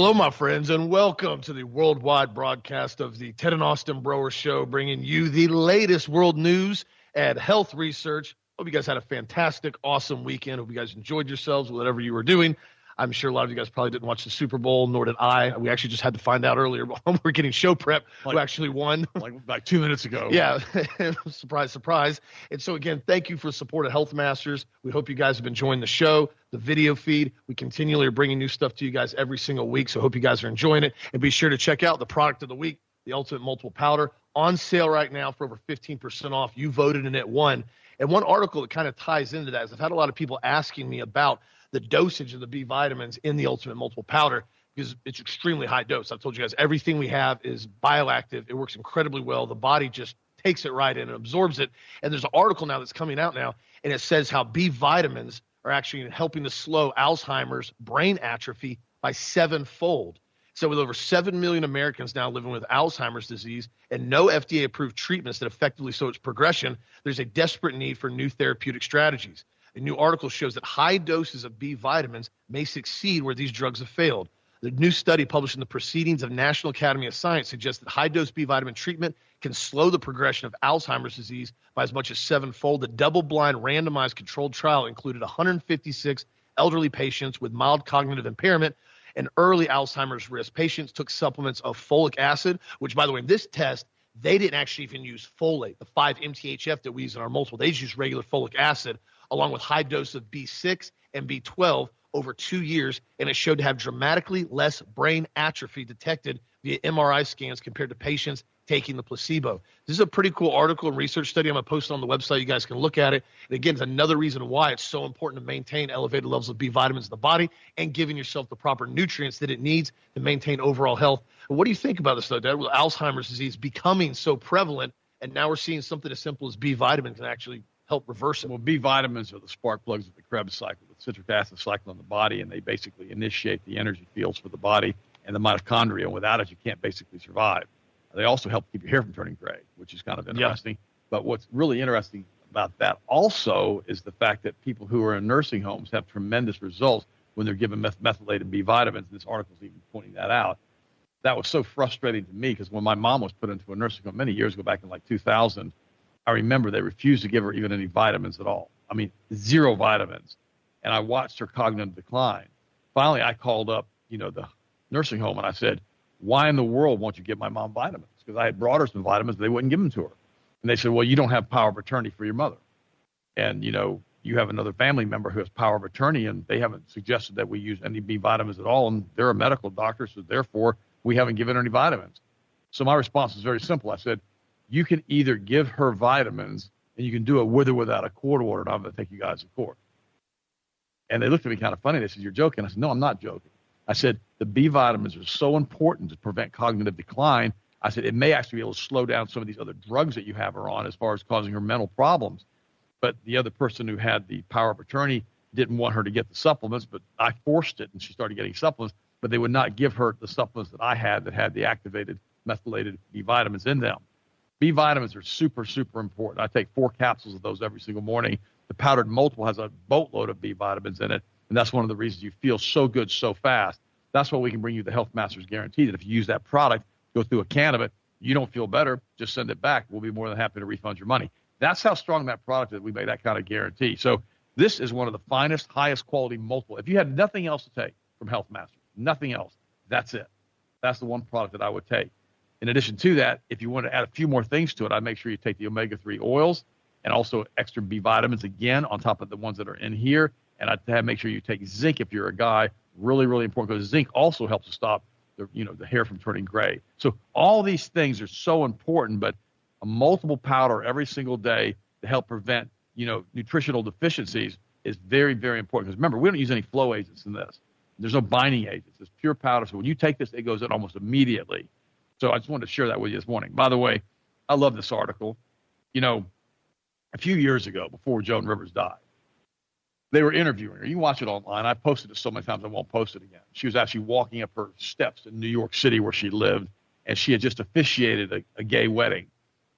Hello, my friends, and welcome to the worldwide broadcast of the Ted and Austin Broer Show, bringing you the latest world news and health research. Hope you guys had a fantastic, awesome weekend. Hope you guys enjoyed yourselves, whatever you were doing. I'm sure a lot of you guys probably didn't watch the Super Bowl, nor did I. We actually just had to find out earlier when we were getting show prep like, who actually won. Like, like two minutes ago. Yeah. surprise, surprise. And so, again, thank you for support of Health Masters. We hope you guys have been enjoying the show, the video feed. We continually are bringing new stuff to you guys every single week. So, hope you guys are enjoying it. And be sure to check out the product of the week, the Ultimate Multiple Powder, on sale right now for over 15% off. You voted and it won. And one article that kind of ties into that is I've had a lot of people asking me about the dosage of the B vitamins in the Ultimate Multiple Powder because it's extremely high dose. I've told you guys everything we have is bioactive. It works incredibly well. The body just takes it right in and absorbs it. And there's an article now that's coming out now, and it says how B vitamins are actually helping to slow Alzheimer's brain atrophy by sevenfold. So, with over 7 million Americans now living with Alzheimer's disease and no FDA approved treatments that effectively slow its progression, there's a desperate need for new therapeutic strategies. A new article shows that high doses of B vitamins may succeed where these drugs have failed. The new study published in the Proceedings of National Academy of Science suggests that high dose B vitamin treatment can slow the progression of Alzheimer's disease by as much as sevenfold. The double blind randomized controlled trial included 156 elderly patients with mild cognitive impairment and early Alzheimer's risk. Patients took supplements of folic acid, which, by the way, in this test, they didn't actually even use folate, the 5 MTHF that we use in our multiple. They just used regular folic acid along with high dose of B6 and B12 over two years, and it showed to have dramatically less brain atrophy detected via MRI scans compared to patients taking the placebo. This is a pretty cool article and research study. I'm going to post it on the website. You guys can look at it. And again, it's another reason why it's so important to maintain elevated levels of B vitamins in the body and giving yourself the proper nutrients that it needs to maintain overall health. what do you think about this, though, Dad? With Alzheimer's disease becoming so prevalent, and now we're seeing something as simple as B vitamins can actually help reverse it. Well, B vitamins are the spark plugs of the Krebs cycle, the citric acid cycle in the body, and they basically initiate the energy fields for the body and the mitochondria. And without it, you can't basically survive. They also help keep your hair from turning gray, which is kind of interesting. Yeah. But what's really interesting about that also is the fact that people who are in nursing homes have tremendous results when they're given meth- methylated B vitamins. This article is even pointing that out. That was so frustrating to me because when my mom was put into a nursing home many years ago, back in like 2000, I remember they refused to give her even any vitamins at all. I mean, zero vitamins. And I watched her cognitive decline. Finally, I called up, you know, the nursing home and I said, why in the world won't you give my mom vitamins? Because I had brought her some vitamins, but they wouldn't give them to her. And they said, well, you don't have power of attorney for your mother. And, you know, you have another family member who has power of attorney, and they haven't suggested that we use any B vitamins at all. And they're a medical doctor, so therefore we haven't given her any vitamins. So my response was very simple. I said, you can either give her vitamins and you can do it with or without a court order, and I'm going to take you guys to court. And they looked at me kind of funny. They said, You're joking. I said, No, I'm not joking. I said, The B vitamins are so important to prevent cognitive decline. I said, It may actually be able to slow down some of these other drugs that you have her on as far as causing her mental problems. But the other person who had the power of attorney didn't want her to get the supplements, but I forced it and she started getting supplements, but they would not give her the supplements that I had that had the activated methylated B vitamins in them. B vitamins are super, super important. I take four capsules of those every single morning. The powdered multiple has a boatload of B vitamins in it, and that's one of the reasons you feel so good so fast. That's why we can bring you the Health Masters guarantee that if you use that product, go through a can of it, you don't feel better, just send it back. We'll be more than happy to refund your money. That's how strong that product is. We make that kind of guarantee. So this is one of the finest, highest quality multiple. If you had nothing else to take from Health Masters, nothing else, that's it. That's the one product that I would take. In addition to that, if you want to add a few more things to it, I make sure you take the omega 3 oils and also extra B vitamins again on top of the ones that are in here. And I have make sure you take zinc if you're a guy. Really, really important because zinc also helps to stop the you know the hair from turning gray. So all these things are so important, but a multiple powder every single day to help prevent you know nutritional deficiencies is very, very important. Because remember, we don't use any flow agents in this. There's no binding agents. It's pure powder. So when you take this, it goes in almost immediately. So I just wanted to share that with you this morning. By the way, I love this article. You know, a few years ago, before Joan Rivers died, they were interviewing her. You watch it online. I posted it so many times I won't post it again. She was actually walking up her steps in New York City where she lived, and she had just officiated a, a gay wedding.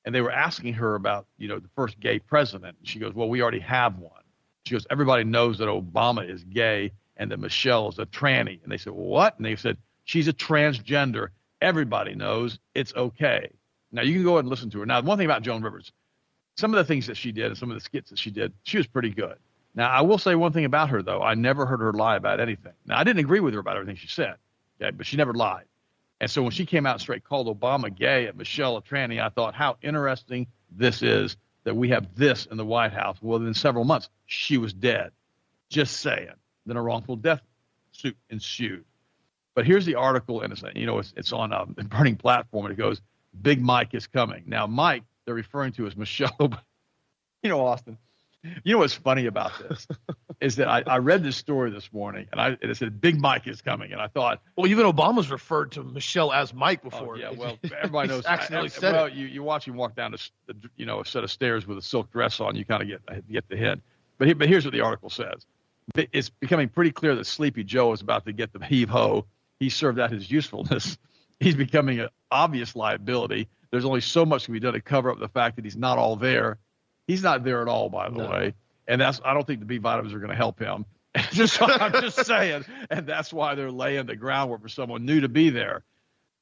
And they were asking her about, you know, the first gay president. And she goes, Well, we already have one. She goes, Everybody knows that Obama is gay and that Michelle is a tranny. And they said, well, What? And they said, She's a transgender. Everybody knows it's okay. Now you can go ahead and listen to her. Now, one thing about Joan Rivers, some of the things that she did and some of the skits that she did, she was pretty good. Now, I will say one thing about her, though. I never heard her lie about anything. Now, I didn't agree with her about everything she said, okay, but she never lied. And so when she came out straight, called Obama gay and Michelle a tranny, I thought, how interesting this is that we have this in the White House. Well, within several months, she was dead. Just saying. Then a wrongful death suit ensued. But here's the article, and it's you know it's, it's on a burning platform, and it goes, "Big Mike is coming." Now, Mike, they're referring to as Michelle. you know, Austin. You know what's funny about this is that I, I read this story this morning, and I and it said Big Mike is coming, and I thought, well, even Obama's referred to Michelle as Mike oh, before. Oh, yeah, well, everybody knows. accidentally I, said well, it. you you watch him walk down a, you know a set of stairs with a silk dress on, you kind of get get the hint. But he, but here's what the article says: It's becoming pretty clear that Sleepy Joe is about to get the heave ho. He served out his usefulness. He's becoming an obvious liability. There's only so much can be done to cover up the fact that he's not all there. He's not there at all, by the No. way. And that's I don't think the B vitamins are going to help him. just I'm just saying, and that's why they're laying the groundwork for someone new to be there.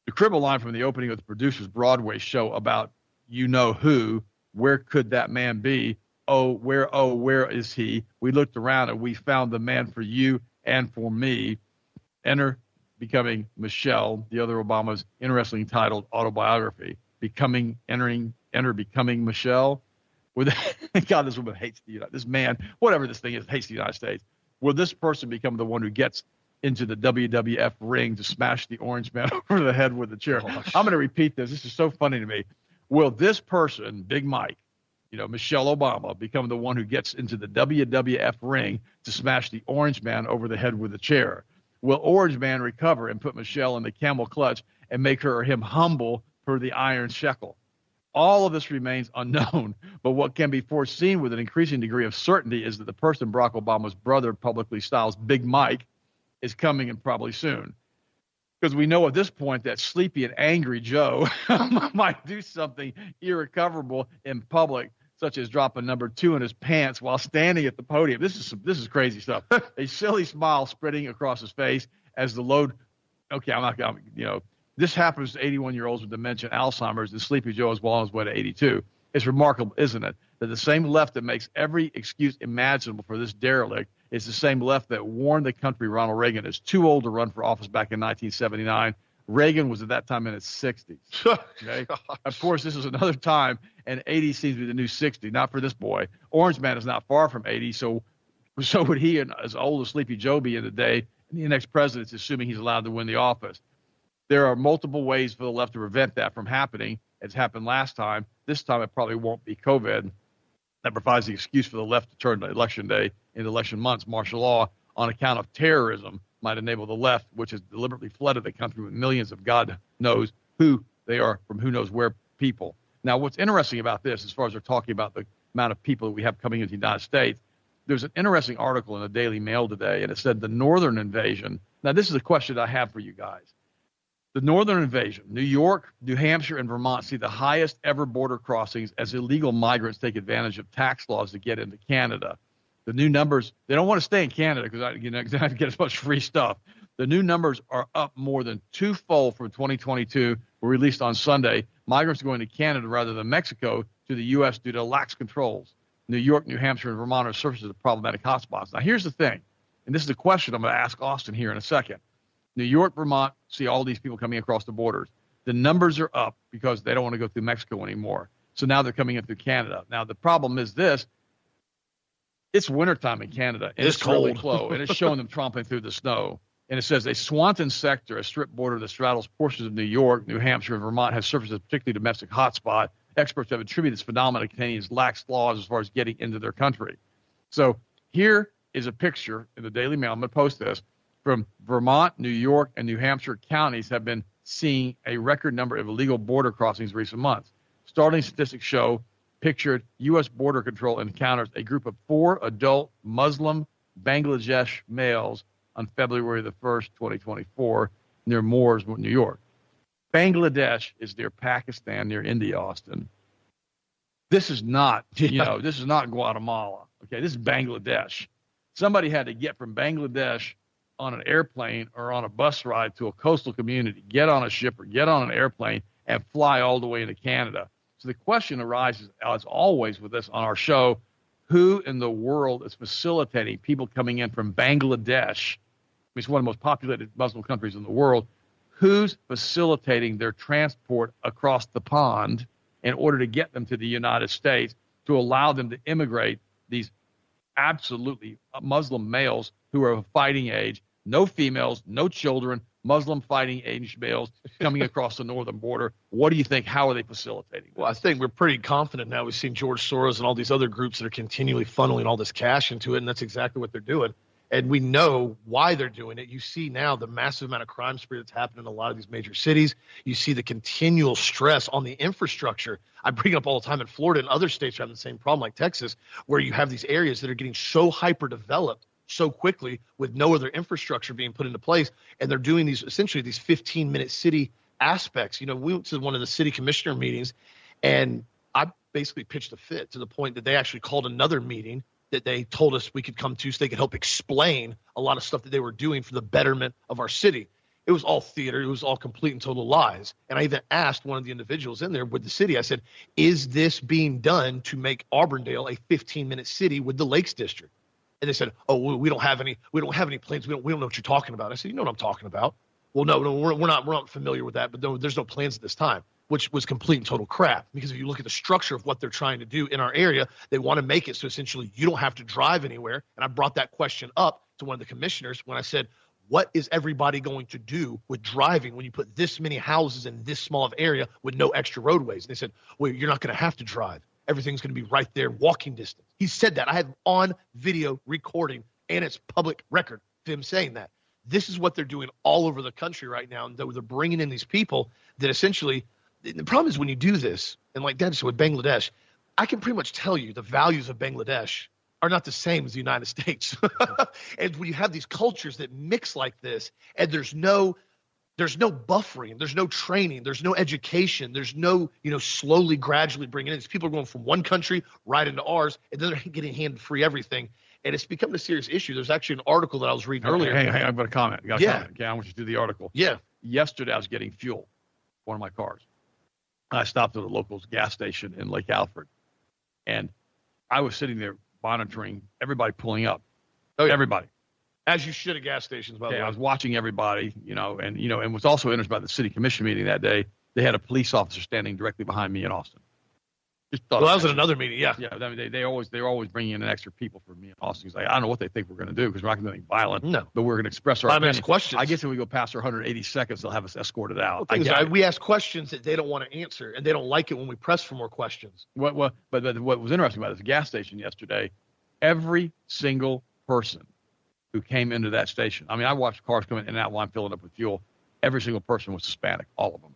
The cribble line from the opening of the producer's Broadway show about you know who, where could that man be? Oh, where oh where is he? We looked around and we found the man for you and for me. Enter becoming Michelle, the other Obama's interestingly titled autobiography. Becoming entering enter becoming Michelle. With God, this woman hates the United. This man, whatever this thing is, hates the United States. Will this person become the one who gets into the WWF ring to smash the Orange Man over the head with a chair? Oh, Gosh. I'm going to repeat this. This is so funny to me. Will this person, Big Mike, you know, Michelle Obama, become the one who gets into the WWF ring to smash the Orange Man over the head with a chair? Will Orange Man recover and put Michelle in the camel clutch and make her or him humble for the Iron Sheik? All of this remains unknown, but what can be foreseen with an increasing degree of certainty is that the person Barack Obama's brother publicly styles Big Mike is coming and probably soon. Because we know at this point that sleepy and angry Joe might do something irrecoverable in public, such as dropping number two in his pants while standing at the podium. This is this is crazy stuff. a silly smile spreading across his face as the load. Okay, I'm not going. You know, this happens to 81 year olds with dementia, and Alzheimer's, and Sleepy Joe is well on his way to 82. It's remarkable, isn't it, that the same left that makes every excuse imaginable for this derelict is the same left that warned the country Ronald Reagan is too old to run for office back in 1979. Reagan was at that time in his 60s. Okay. Of course, this is another time, and 80 seems to be the new 60. Not for this boy. Orange Man is not far from 80, so so would he, and as old as Sleepy Joe be in the day, and the next president's assuming he's allowed to win the office. There are multiple ways for the left to prevent that from happening. It's happened last time. This time it probably won't be COVID. That provides the excuse for the left to turn election day into election months. Martial law on account of terrorism might enable the left, which has deliberately flooded the country with millions of God knows who they are from who knows where people. Now, what's interesting about this, as far as they're talking about the amount of people that we have coming into the United States, there's an interesting article in the Daily Mail today, and it said the northern invasion. Now, this is a question I have for you guys. The northern invasion, New York, New Hampshire, and Vermont see the highest ever border crossings as illegal migrants take advantage of tax laws to get into Canada. The new numbers, they don't want to stay in Canada because I, you know, I get as much free stuff. The new numbers are up more than twofold from 2022, were released on Sunday. Migrants are going to Canada rather than Mexico to the U.S. due to lax controls. New York, New Hampshire, and Vermont are surfaces of problematic hotspots. Now, here's the thing, and this is a question I'm going to ask Austin here in a second. New York, Vermont see all these people coming across the borders. The numbers are up because they don't want to go through Mexico anymore. So now they're coming in through Canada. Now the problem is this: it's wintertime in Canada, and It's it's, really cold. slow, and it's showing them tromping through the snow. And it says a Swanton sector, a strip border that straddles portions of New York, New Hampshire, and Vermont, has surfaced as a particularly domestic hotspot. Experts have attributed this phenomenon to Canadians' lax laws as far as getting into their country. So here is a picture in the Daily Mail. I'm going to post this from Vermont, New York, and New Hampshire counties have been seeing a record number of illegal border crossings recent months. Starting statistics show pictured U.S. border control encounters a group of four adult Muslim Bangladesh males on February the 1st, 2024, near Mooers, New York. Bangladesh is near Pakistan, near India, Austin. This is not, you Yeah. know, this is not Guatemala. Okay, this is Bangladesh. Somebody had to get from Bangladesh on an airplane or on a bus ride to a coastal community, get on a ship or get on an airplane and fly all the way into Canada. So the question arises, as always with this on our show, who in the world is facilitating people coming in from Bangladesh? It's one of the most populated Muslim countries in the world. Who's facilitating their transport across the pond in order to get them to the United States to allow them to immigrate these absolutely Muslim males who are of fighting age, no females, no children, Muslim fighting age males coming across the northern border. What do you think? How are they facilitating? Well, I think we're pretty confident now. We've seen George Soros and all these other groups that are continually funneling all this cash into it, and that's exactly what they're doing. And we know why they're doing it. You see now the massive amount of crime spree that's happening in a lot of these major cities. You see the continual stress on the infrastructure. I bring it up all the time in Florida and other states are having the same problem, like Texas, where you have these areas that are getting so hyper developed so quickly with no other infrastructure being put into place. And they're doing these essentially these 15 minute city aspects. You know, we went to one of the city commissioner meetings and I basically pitched a fit to the point that they actually called another meeting that they told us we could come to so they could help explain a lot of stuff that they were doing for the betterment of our city. It was all theater. It was all complete and total lies. And I even asked one of the individuals in there with the city, I said, is this being done to make Auburndale a 15 minute city with the Lakes District? And they said, "Oh, we don't have any. We don't have any plans. We don't. We don't know what you're talking about." I said, "You know what I'm talking about." Well, no, no, we're, we're not. We're not familiar with that. But no, there's no plans at this time, which was complete and total crap. Because if you look at the structure of what they're trying to do in our area, they want to make it so essentially you don't have to drive anywhere. And I brought that question up to one of the commissioners when I said, "What is everybody going to do with driving when you put this many houses in this small of area with no extra roadways?" And they said, "Well, you're not going to have to drive." Everything's going to be right there, walking distance. He said that. I had on video recording, and it's public record him saying that. This is what they're doing all over the country right now. And they're bringing in these people that essentially, the problem is when you do this, and like Dad said with Bangladesh, I can pretty much tell you the values of Bangladesh are not the same as the United States. and when you have these cultures that mix like this, and there's no there's no buffering. There's no training. There's no education. There's no you know slowly gradually bringing in. These people are going from one country right into ours and then they're getting hand free everything. And it's become a serious issue. There's actually an article that i was reading earlier. hey, hey, I've got a comment. Got yeah. comment. Okay i want you to do the article. Yeah. Yesterday i was getting fuel one of my cars. I stopped at a local gas station in lake alfred and i was sitting there monitoring everybody pulling up. Oh, yeah. everybody as you should at gas stations, by the yeah, way. I was watching everybody, you know, and you know, and was also interested by the city commission meeting that day. They had a police officer standing directly behind me in Austin. Just well, that was at another meeting, yeah. Yeah, I mean, they, they always they're always bringing in an extra people for me in Austin. He's like I don't know what they think we're going to do because we're not going to do anything violent. No, but we're going to express our opinion. questions. I guess if we go past our 180 seconds, they'll have us escorted out. Well, I, we ask questions that they don't want to answer, and they don't like it when we press for more questions. What, what, but, but what was interesting about this gas station yesterday, every single person who came into that station. I mean, I watched cars come in and out while I'm filling up with fuel. Every single person was Hispanic, all of them.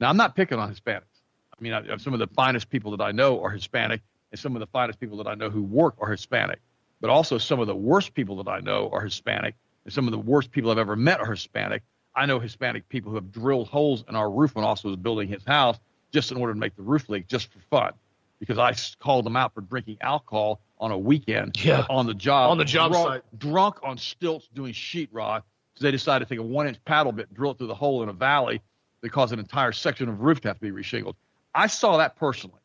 Now, I'm not picking on Hispanics. I mean, I, uh, some of the finest people that I know are Hispanic, and some of the finest people that I know who work are Hispanic. But also, some of the worst people that I know are Hispanic, and some of the worst people I've ever met are Hispanic. I know Hispanic people who have drilled holes in our roof when also was building his house just in order to make the roof leak, just for fun, because I called them out for drinking alcohol on a weekend yeah. on the job. On the job drunk, site. Drunk on stilts doing sheetrock. So they decided to take a one inch paddle bit, drill it through the hole in a valley that caused an entire section of roof to have to be reshingled. I saw that personally.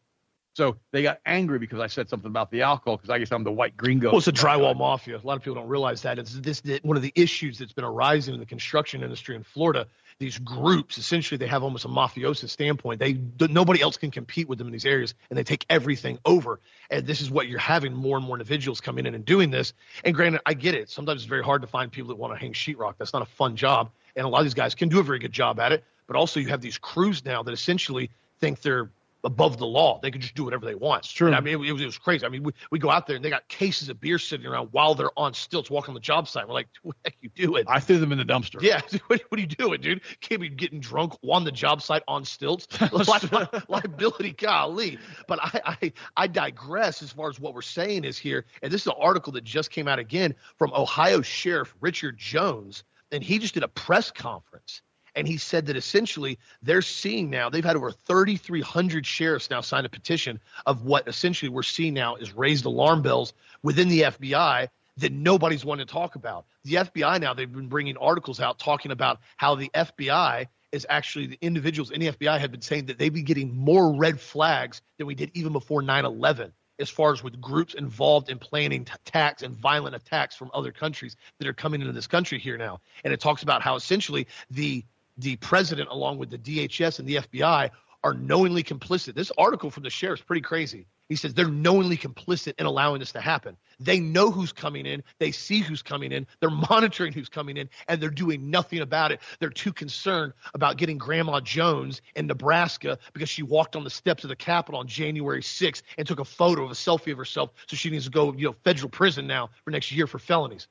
So they got angry because I said something about the alcohol because I guess I'm the white gringo. Well, it's a drywall mafia. A lot of people don't realize that. It's this one of the issues that's been arising in the construction industry in Florida these groups essentially they have almost a mafioso standpoint. They nobody else can compete with them in these areas and they take everything over. And this is what you're having more and more individuals coming in and doing this. And granted i get it. Sometimes it's very hard to find people that want to hang sheetrock. That's not a fun job and a lot of these guys can do a very good job at it. But also you have these crews now that essentially think they're above the law. They could just do whatever they want. It's true. And I mean, it, it, was, it was crazy. I mean, we, we go out there and they got cases of beer sitting around while they're on stilts walking the job site. We're like, what the heck you doing? I threw them in the dumpster. Yeah. What, what are you doing, dude? Can't be getting drunk on the job site on stilts. liability, golly. But I, I, I digress as far as what we're saying is here. And this is an article that just came out again from Ohio Sheriff Richard Jones. And he just did a press conference and he said that essentially they're seeing now, they've had over 3,300 sheriffs now sign a petition of what essentially we're seeing now is raised alarm bells within the FBI that nobody's wanting to talk about. The FBI now, they've been bringing articles out talking about how the FBI is actually the individuals in the FBI have been saying that they've been getting more red flags than we did even before 9 11 as far as with groups involved in planning attacks and violent attacks from other countries that are coming into this country here now. And it talks about how essentially the the president, along with the DHS and the FBI, are knowingly complicit. This article from the sheriff's pretty crazy. He says they're knowingly complicit in allowing this to happen. They know who's coming in, they see who's coming in, they're monitoring who's coming in, and they're doing nothing about it. They're too concerned about getting Grandma Jones in Nebraska because she walked on the steps of the Capitol on January 6th and took a photo of a selfie of herself, so she needs to go, you know, federal prison now for next year for felonies.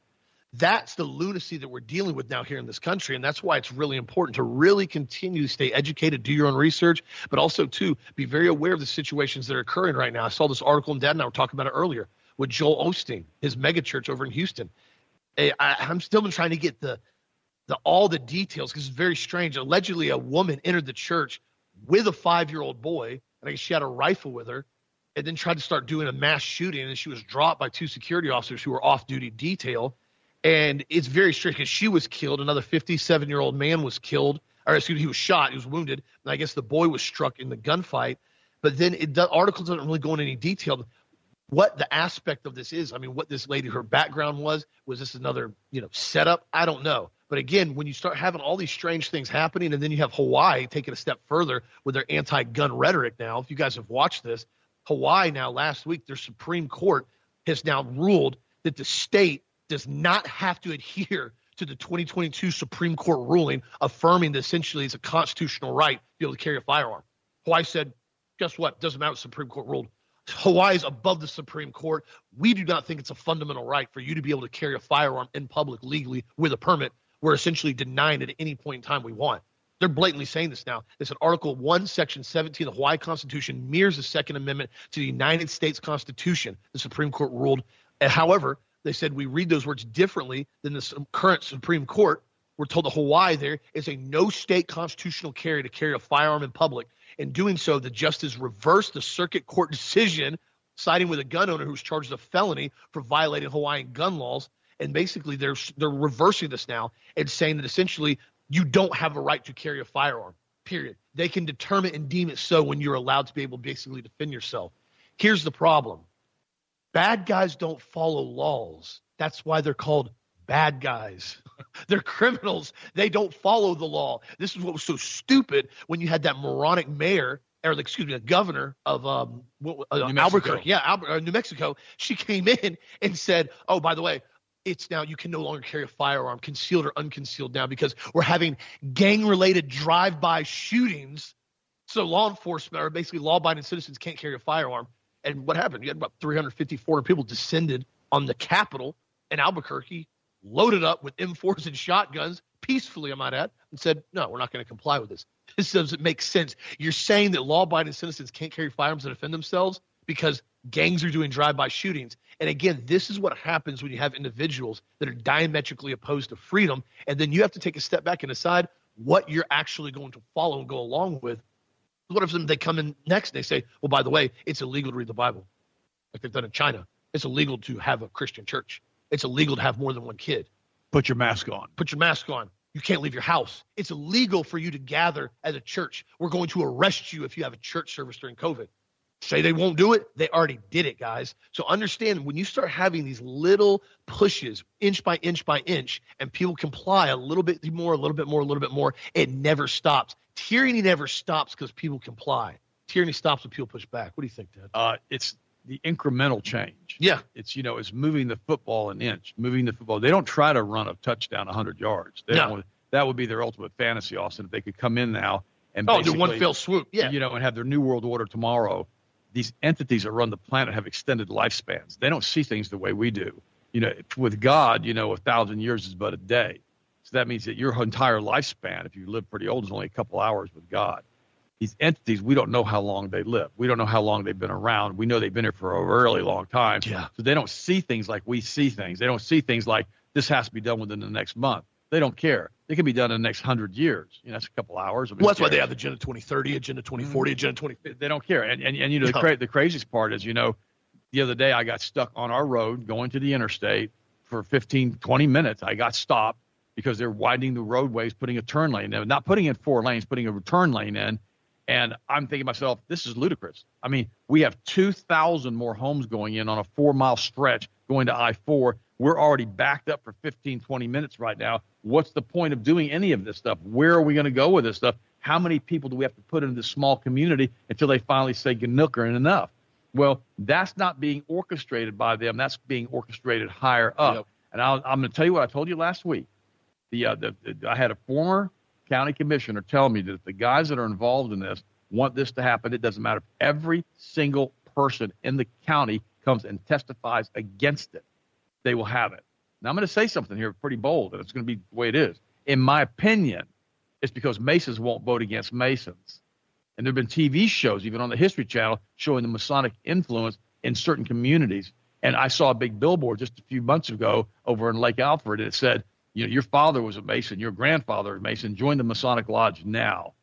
That's the lunacy that we're dealing with now here in this country. And that's why it's really important to really continue to stay educated, do your own research, but also, to be very aware of the situations that are occurring right now. I saw this article, and Dad and I were talking about it earlier with Joel Osteen, his megachurch over in Houston. I, I'm still been trying to get the, the all the details because it's very strange. Allegedly, a woman entered the church with a five year old boy, and I guess she had a rifle with her, and then tried to start doing a mass shooting. And she was dropped by two security officers who were off duty detail and it's very strange because she was killed. Another 57 year old man was killed, or excuse me, he was shot. He was wounded, and I guess the boy was struck in the gunfight. But then it, the article doesn't really go into any detail what the aspect of this is. I mean, what this lady, her background was. Was this another, you know, setup? I don't know. But again, when you start having all these strange things happening, and then you have Hawaii taking a step further with their anti-gun rhetoric now. If you guys have watched this, Hawaii now last week, their Supreme Court has now ruled that the state does not have to adhere to the 2022 Supreme Court ruling affirming that essentially it's a constitutional right to be able to carry a firearm. Hawaii said, guess what? Doesn't matter what Supreme Court ruled. Hawaii is above the Supreme Court. We do not think it's a fundamental right for you to be able to carry a firearm in public legally with a permit. We're essentially denying it at any point in time we want. They're blatantly saying this now. It's an Article 1, Section 17 of the Hawaii Constitution mirrors the Second Amendment to the United States Constitution. The Supreme Court ruled. However, they said we read those words differently than the current Supreme Court. We're told that Hawaii there is a no state constitutional carry to carry a firearm in public. In doing so, the justice reversed the circuit court decision, siding with a gun owner who was charged a felony for violating Hawaiian gun laws. And basically, they're they're reversing this now and saying that essentially you don't have a right to carry a firearm. Period. They can determine and deem it so when you're allowed to be able to basically defend yourself. Here's the problem Bad guys don't follow laws. That's why they're called bad guys. they're criminals. They don't follow the law. This is what was so stupid when you had that moronic mayor, or excuse me, the governor of um, uh, Albuquerque, yeah, Albuquerque, uh, New Mexico. She came in and said, "Oh, by the way, it's now you can no longer carry a firearm, concealed or unconcealed, now because we're having gang-related drive-by shootings. So law enforcement, or basically law-abiding citizens, can't carry a firearm." And what happened? You had about 350, 400 people descended on the Capitol in Albuquerque, loaded up with M4s and shotguns, peacefully, I might add, and said, no, we're not going to comply with this. This doesn't make sense. You're saying that law abiding citizens can't carry firearms to defend themselves because gangs are doing drive by shootings. And again, this is what happens when you have individuals that are diametrically opposed to freedom. And then you have to take a step back and decide what you're actually going to follow and go along with what if they come in next and they say, well, by the way, it's illegal to read the Bible, like they've done in China. It's illegal to have a Christian church. It's illegal to have more than one kid. Put your mask on. Put your mask on. You can't leave your house. It's illegal for you to gather at a church. We're going to arrest you if you have a church service during COVID. Say they won't do it. They already did it, guys. So understand when you start having these little pushes, inch by inch by inch, and people comply a little bit more, a little bit more, a little bit more, it never stops. Tyranny never stops because people comply. Tyranny stops when people push back. What do you think, Ted? Uh, it's the incremental change. Yeah. It's, you know, it's moving the football an inch, moving the football. They don't try to run a touchdown 100 yards. They no. that would be their ultimate fantasy, Austin, if they could come in now and oh, do one fell swoop. Yeah. You know, and have their new world order tomorrow these entities that run the planet have extended lifespans. They don't see things the way we do. You know, with God, you know, a thousand years is but a day. So that means that your entire lifespan, if you live pretty old, is only a couple hours with God. These entities, we don't know how long they live. We don't know how long they've been around. We know they've been here for a really long time. Yeah. So they don't see things like we see things. They don't see things like this has to be done within the next month. They don't care. It can be done in the next hundred years. You know, that's a couple hours. Well, that's cares? why they have the Agenda 2030, Agenda 2040, mm-hmm. Agenda 2050. They don't care. And, and, and you know, the, cra- the craziest part is, you know, the other day I got stuck on our road going to the interstate for 15, 20 minutes. I got stopped because they're widening the roadways, putting a turn lane in, not putting in four lanes, putting a return lane in. And I'm thinking to myself, this is ludicrous. I mean, we have 2,000 more homes going in on a four mile stretch going to I 4. We're already backed up for 15, 20 minutes right now. What's the point of doing any of this stuff? Where are we going to go with this stuff? How many people do we have to put into this small community until they finally say Ganooker and enough? Well, that's not being orchestrated by them. That's being orchestrated higher up. Yep. And i am going to tell you what I told you last week. The, uh, the, the, I had a former county commissioner tell me that the guys that are involved in this want this to happen, it doesn't matter if every single person in the county comes and testifies against it, they will have it. Now I'm going to say something here pretty bold, and it's going to be the way it is. In my opinion, it's because Masons won't vote against Masons. And there have been TV shows, even on the History Channel, showing the Masonic influence in certain communities. And I saw a big billboard just a few months ago over in Lake Alfred, and it said, you know, your father was a Mason, your grandfather was a Mason, join the Masonic Lodge now.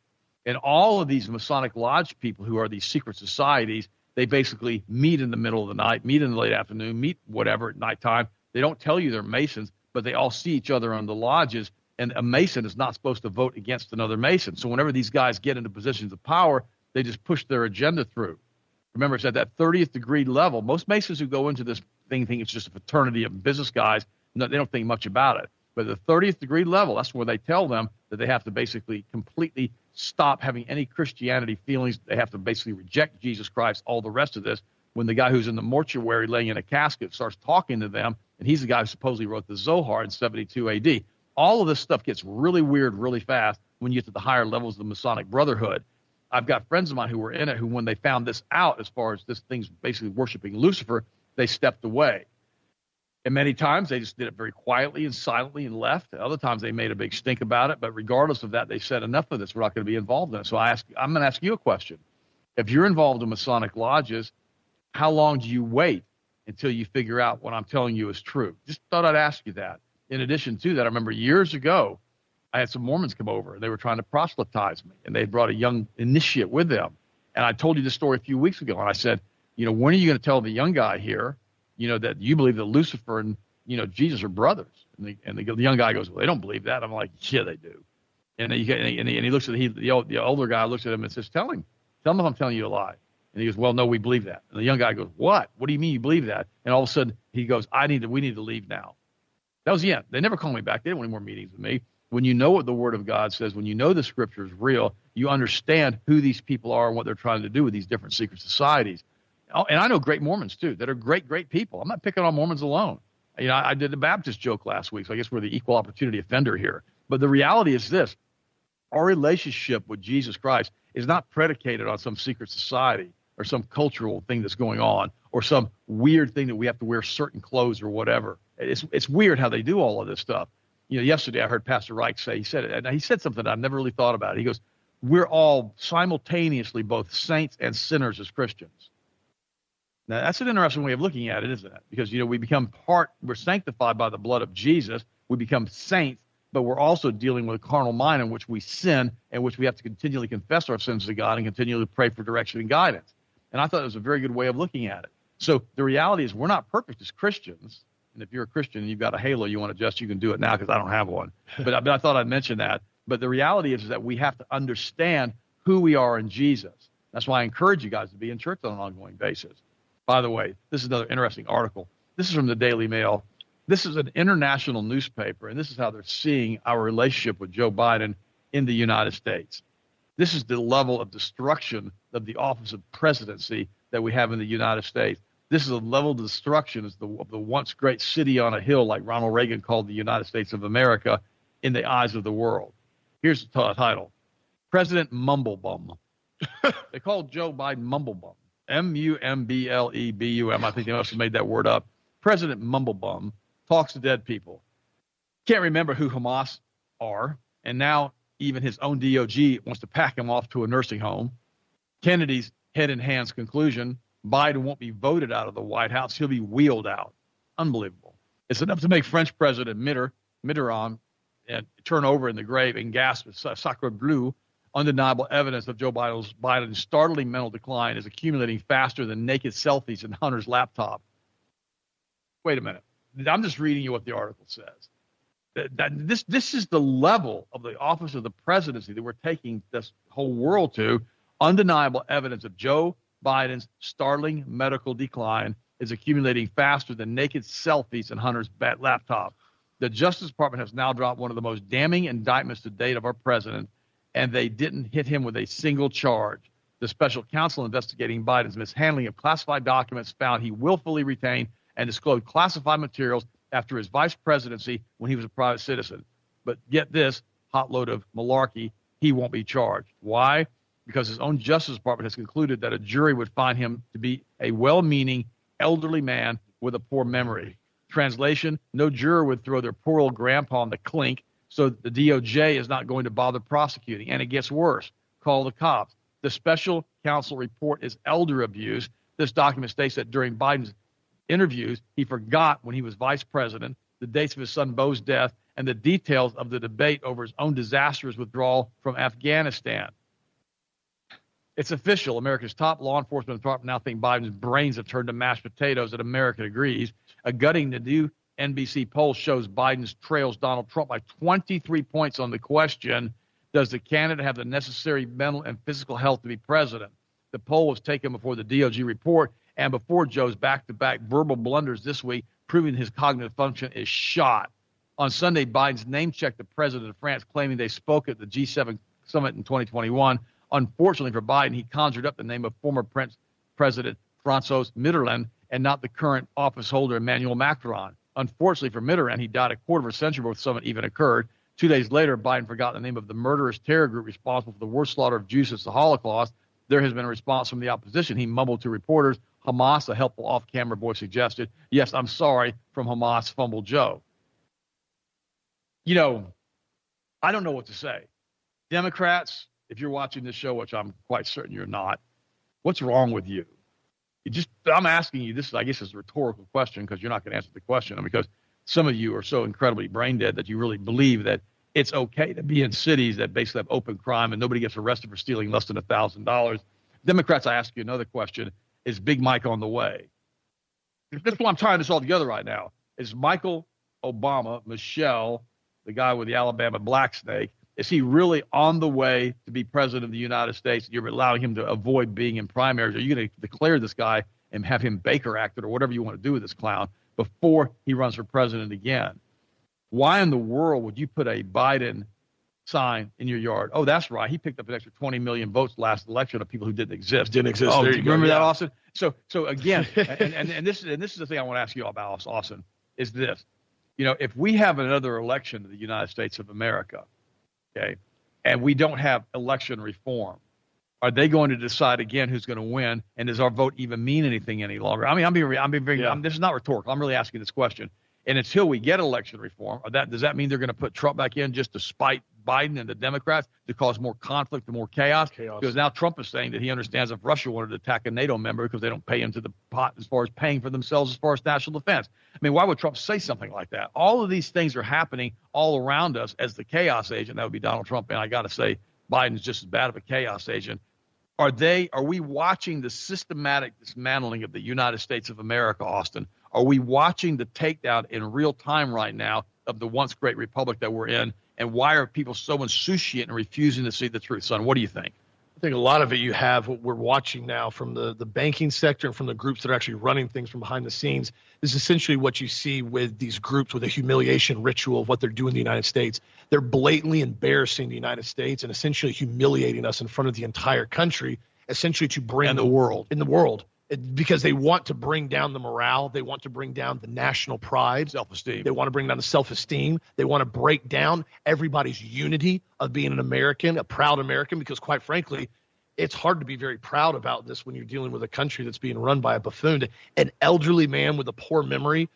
And all of these Masonic Lodge people who are these secret societies, they basically meet in the middle of the night, meet in the late afternoon, meet whatever at nighttime. They don't tell you they're Masons, but they all see each other in the lodges and a Mason is not supposed to vote against another Mason. So whenever these guys get into positions of power, they just push their agenda through. Remember, it's at that 30th degree level. Most Masons who go into this thing think it's just a fraternity of business guys. No, they don't think much about it. But the 30th degree level, that's where they tell them that they have to basically completely stop having any Christianity feelings. They have to basically reject Jesus Christ, all the rest of this. When the guy who's in the mortuary laying in a casket starts talking to them, and he's the guy who supposedly wrote the Zohar in 72 AD all of this stuff gets really weird really fast when you get to the higher levels of the Masonic Brotherhood. I've got friends of mine who were in it who, when they found this out, as far as this thing's basically worshiping Lucifer, they stepped away. And many times they just did it very quietly and silently and left. Other times they made a big stink about it. But regardless of that, they said enough of this. We're not going to be involved in it. So I ask, I'm going to ask you a question. If you're involved in Masonic lodges, how long do you wait until you figure out what I'm telling you is true? Just thought I'd ask you that in addition to that, I remember years ago, I had some Mormons come over. And they were trying to proselytize me, and they brought a young initiate with them. And I told you this story a few weeks ago, and I said, you know, when are you going to tell the young guy here, you know, that you believe that Lucifer and you know Jesus are brothers? And the, and the, young guy goes, well, they don't believe that. I'm like, yeah, they do. And he, and he, and he looks at he, the, the older guy looks at him and says, tell him, tell him if I'm telling you a lie. And he goes, well, no, we believe that. And the young guy goes, what? What do you mean you believe that? And all of a sudden he goes, I need to, we need to leave now. That was the end. They never called me back. They didn't want any more meetings with me. When you know what the Word of God says, when you know the Scripture is real, you understand who these people are and what they're trying to do with these different secret societies. Oh, and I know great Mormons too that are great, great people. I'm not picking on Mormons alone. You know, I did the Baptist joke last week, so I guess we're the equal opportunity offender here. But the reality is this: our relationship with Jesus Christ is not predicated on some secret society or some cultural thing that's going on or some weird thing that we have to wear certain clothes or whatever. It's it's weird how they do all of this stuff. You know, yesterday I heard Pastor Reich say he said it, and he said something I've never really thought about. He goes, "We're all simultaneously both saints and sinners as Christians." Now that's an interesting way of looking at it, isn't it? Because you know we become part, we're sanctified by the blood of Jesus. We become saints, but we're also dealing with a carnal mind in which we sin, and which we have to continually confess our sins to God and continually pray for direction and guidance. And I thought it was a very good way of looking at it. So the reality is we're not perfect as Christians. And if you're a Christian and you've got a halo you want to adjust, you can do it now because I don't have one. But, but I thought I'd mention that. But the reality is, is that we have to understand who we are in Jesus. That's why I encourage you guys to be in church on an ongoing basis. By the way, this is another interesting article. This is from the Daily Mail. This is an international newspaper, and this is how they're seeing our relationship with Joe Biden in the United States. This is the level of destruction of the office of presidency that we have in the United States. This is a level of destruction of the, of the once great city on a hill, like Ronald Reagan called the United States of America, in the eyes of the world. Here's the t- title President Mumblebum. they called Joe Biden Mumblebum. M U M B L E B U M. I think they must have made that word up. President Mumblebum talks to dead people. Can't remember who Hamas are, and now even his own DOJ wants to pack him off to a nursing home. Kennedy's head in hands conclusion Biden won't be voted out of the White House. He'll be wheeled out. Unbelievable. It's enough to make French President Mitter, Mitterrand and turn over in the grave and gasp sacre bleu. Undeniable evidence of Joe Biden's, Biden's startling mental decline is accumulating faster than naked selfies in Hunter's laptop. Wait a minute. I'm just reading you what the article says. That, that this this is the level of the office of the presidency that we're taking this whole world to. Undeniable evidence of Joe Biden's startling medical decline is accumulating faster than naked selfies in Hunter's laptop. The Justice Department has now dropped one of the most damning indictments to date of our president, and they didn't hit him with a single charge. The special counsel investigating Biden's mishandling of classified documents found he willfully retained and disclosed classified materials after his vice presidency when he was a private citizen. But get this hot load of malarkey, he won't be charged. Why? Because his own Justice Department has concluded that a jury would find him to be a well meaning elderly man with a poor memory. Translation No juror would throw their poor old grandpa in the clink, so the DOJ is not going to bother prosecuting. And it gets worse. Call the cops. The special counsel report is elder abuse. This document states that during Biden's interviews, he forgot when he was vice president the dates of his son Beau's death and the details of the debate over his own disastrous withdrawal from Afghanistan. It's official. America's top law enforcement department now think Biden's brains have turned to mashed potatoes, and America agrees. A gutting the new NBC poll shows Biden's trails Donald Trump by 23 points on the question Does the candidate have the necessary mental and physical health to be president? The poll was taken before the DOJ report and before Joe's back to back verbal blunders this week, proving his cognitive function is shot. On Sunday, Biden's name checked the president of France, claiming they spoke at the G7 summit in 2021. Unfortunately for Biden, he conjured up the name of former Prince President Francois Mitterrand and not the current office holder Emmanuel Macron. Unfortunately for Mitterrand, he died a quarter of a century before the summit even occurred. Two days later, Biden forgot the name of the murderous terror group responsible for the worst slaughter of Jews since the Holocaust. There has been a response from the opposition. He mumbled to reporters, Hamas, a helpful off camera voice suggested, Yes, I'm sorry from Hamas, fumbled Joe. You know, I don't know what to say. Democrats, if you're watching this show, which I'm quite certain you're not, what's wrong with you? You just, I'm asking you, this is, I guess, is a rhetorical question because you're not going to answer the question. Because some of you are so incredibly brain dead that you really believe that it's okay to be in cities that basically have open crime and nobody gets arrested for stealing less than a thousand dollars. Democrats, I ask you another question: Is Big Mike on the way? That's why I'm tying this all together right now. Is Michael Obama, Michelle, the guy with the Alabama black snake, is he really on the way to be president of the United States? You're allowing him to avoid being in primaries. Are you going to declare this guy and have him Baker acted or whatever you want to do with this clown before he runs for president again? Why in the world would you put a Biden sign in your yard? Oh, that's right. He picked up an extra 20 million votes last election of people who didn't exist. Didn't exist. Oh, there you you remember go. that, Yeah. Austin? So, so again, and, and, and this and this is the thing I want to ask you all about, Austin, is this. You know, if we have another election in the United States of America, okay, and we don't have election reform, are they going to decide again who's going to win? And does our vote even mean anything any longer? I mean, I'm being, I'm being very, Yeah. I'm, this is not rhetorical. I'm really asking this question. And until we get election reform, that does that mean they're going to put Trump back in just to spite Biden and the Democrats to cause more conflict and more chaos? Chaos. Because now Trump is saying that he understands if Russia wanted to attack a NATO member because they don't pay into the pot as far as paying for themselves as far as national defense. I mean, why would Trump say something like that? All of these things are happening all around us as the chaos agent. That would be Donald Trump. And I got to say, Biden's just as bad of a chaos agent. Are they? Are we watching the systematic dismantling of the United States of America, Austin? Are we watching the takedown in real time right now of the once great republic that we're in? And why are people so insouciant and refusing to see the truth, son? What do you think? I think a lot of it you have what we're watching now from the, the banking sector and from the groups that are actually running things from behind the scenes is essentially what you see with these groups with a humiliation ritual of what they're doing in the United States. They're blatantly embarrassing the United States and essentially humiliating us in front of the entire country, essentially to bring And the world. in the world. It- because they want to bring down the morale, they want to bring down the national pride, Self-esteem. they want to bring down the self esteem. They want to break down everybody's unity of being an American, a proud American, because quite frankly, it's hard to be very proud about this when you're dealing with a country that's being run by a buffoon. An elderly man with a poor memory,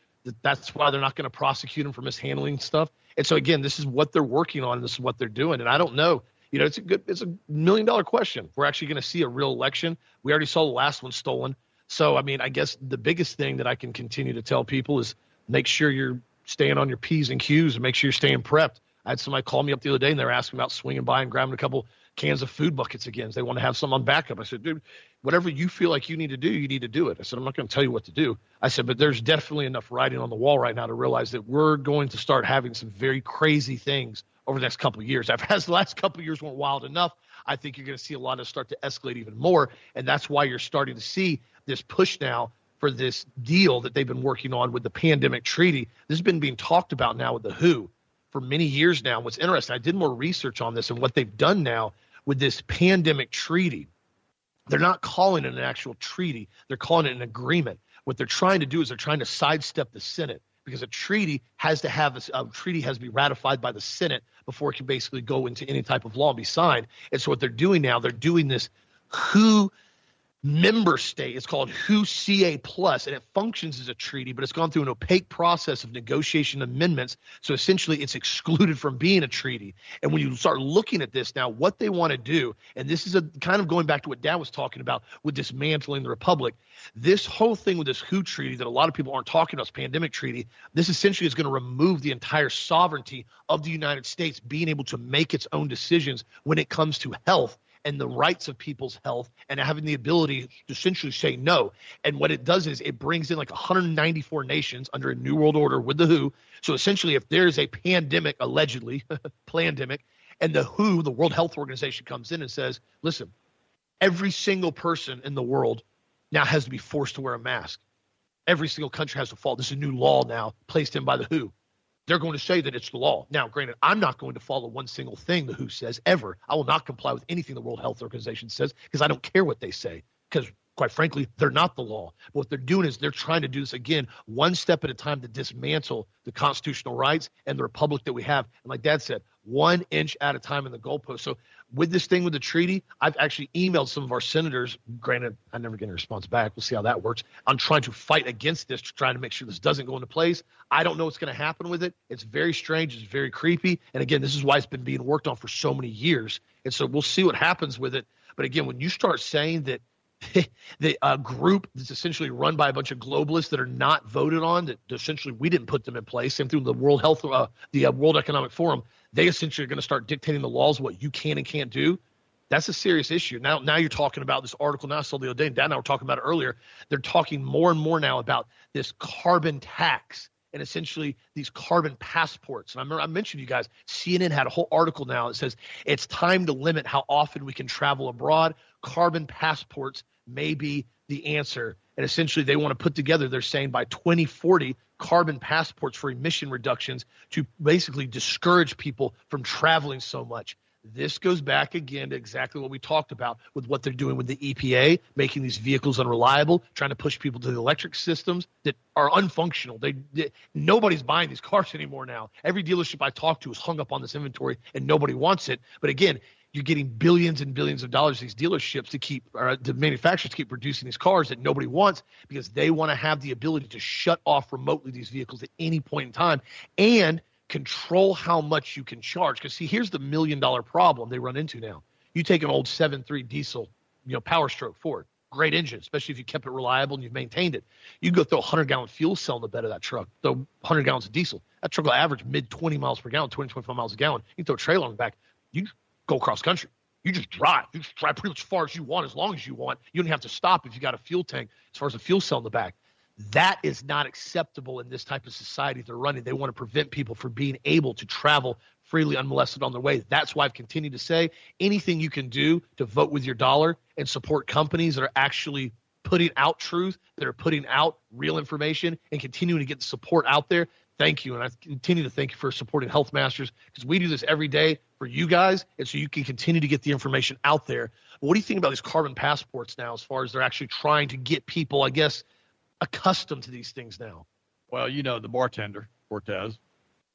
that's why they're not going to prosecute him for mishandling stuff. And so, again, this is what they're working on, and this is what they're doing. And I don't know. You know, it's a good, it's a million dollar question. We're actually going to see a real election. We already saw the last one stolen. So, I mean, I guess the biggest thing that I can continue to tell people is make sure you're staying on your P's and Q's and make sure you're staying prepped. I had somebody call me up the other day and they were asking about swinging by and grabbing a couple cans of food buckets again. They want to have some on backup. I said, dude, whatever you feel like you need to do, you need to do it. I said, I'm not going to tell you what to do. I said, but there's definitely enough writing on the wall right now to realize that we're going to start having some very crazy things over the next couple of years. As the last couple of years went wild enough, I think you're going to see a lot of start to escalate even more. And that's why you're starting to see this push now for this deal that they've been working on with the pandemic treaty. This has been being talked about now with the WHO for many years now. What's interesting, I did more research on this and what they've done now with this pandemic treaty. They're not calling it an actual treaty, they're calling it an agreement. What they're trying to do is they're trying to sidestep the Senate because a treaty has to have a, a, treaty has to be ratified by the Senate before it can basically go into any type of law and be signed. And so what they're doing now, they're doing this who member state. It's called WHO CA Plus, and it functions as a treaty, but it's gone through an opaque process of negotiation amendments. So essentially, it's excluded from being a treaty. And when you start looking at this now, what they want to do, and this is a kind of going back to what Dan was talking about with dismantling the republic. This whole thing with this WHO treaty that a lot of people aren't talking about, this pandemic treaty, this essentially is going to remove the entire sovereignty of the United States being able to make its own decisions when it comes to health and the rights of people's health and having the ability to essentially say no. And what it does is it brings in like 194 nations under a new world order with the WHO. So essentially, if there's a pandemic, allegedly, pandemic, and the WHO, the World Health Organization, comes in and says, listen, every single person in the world now has to be forced to wear a mask. Every single country has to follow. This is a new law now placed in by the WHO they're going to say that it's the law. Now, granted, I'm not going to follow one single thing the WHO says ever. I will not comply with anything the World Health Organization says because I don't care what they say. Because quite frankly, they're not the law. What they're doing is they're trying to do this again, one step at a time to dismantle the constitutional rights and the republic that we have. And like Dad said, one inch at a time in the goalpost. So with this thing with the treaty, I've actually emailed some of our senators. Granted, I never get a response back. We'll see how that works. I'm trying to fight against this, trying to make sure this doesn't go into place. I don't know what's going to happen with it. It's very strange. It's very creepy. And again, this is why it's been being worked on for so many years. And so we'll see what happens with it. But again, when you start saying that the uh, group that's essentially run by a bunch of globalists that are not voted on. That essentially we didn't put them in place. Same through the World Health, uh, the uh, World Economic Forum. They essentially are going to start dictating the laws of what you can and can't do. That's a serious issue. Now, now you're talking about this article. Now, so the other day, Dan and I were talking about it earlier. They're talking more and more now about this carbon tax and essentially these carbon passports. And I remember I mentioned you guys, CNN had a whole article now that says it's time to limit how often we can travel abroad. Carbon passports may be the answer. And essentially, they want to put together, they're saying by 2040, carbon passports for emission reductions to basically discourage people from traveling so much. This goes back again to exactly what we talked about with what they're doing with the EPA, making these vehicles unreliable, trying to push people to the electric systems that are unfunctional. They, they, nobody's buying these cars anymore now. Every dealership I talk to is hung up on this inventory and nobody wants it. But again, you're getting billions and billions of dollars these dealerships to keep or uh, the manufacturers keep producing these cars that nobody wants because they want to have the ability to shut off remotely these vehicles at any point in time and control how much you can charge. Because see here's the million dollar problem they run into now. You take an old 7.3 diesel you know power stroke ford great engine especially if you kept it reliable and you've maintained it. You go throw a 100 gallon fuel cell in the bed of that truck throw 100 gallons of diesel. That truck will average mid 20 miles per gallon 20 25 miles a gallon. You throw a trailer on the back. You go cross country. You just drive. You just drive pretty much as far as you want, as long as you want. You don't have to stop if you got a fuel tank as far as a fuel cell in the back. That is not acceptable in this type of society they're running. They want to prevent people from being able to travel freely unmolested on their way. That's why I've continued to say anything you can do to vote with your dollar and support companies that are actually putting out truth, that are putting out real information and continuing to get the support out there thank you. And I continue to thank you for supporting Health Masters because we do this every day for you guys and so you can continue to get the information out there. But what do you think about these carbon passports now as far as they're actually trying to get people, I guess, accustomed to these things now? Well, you know, the bartender, Cortez.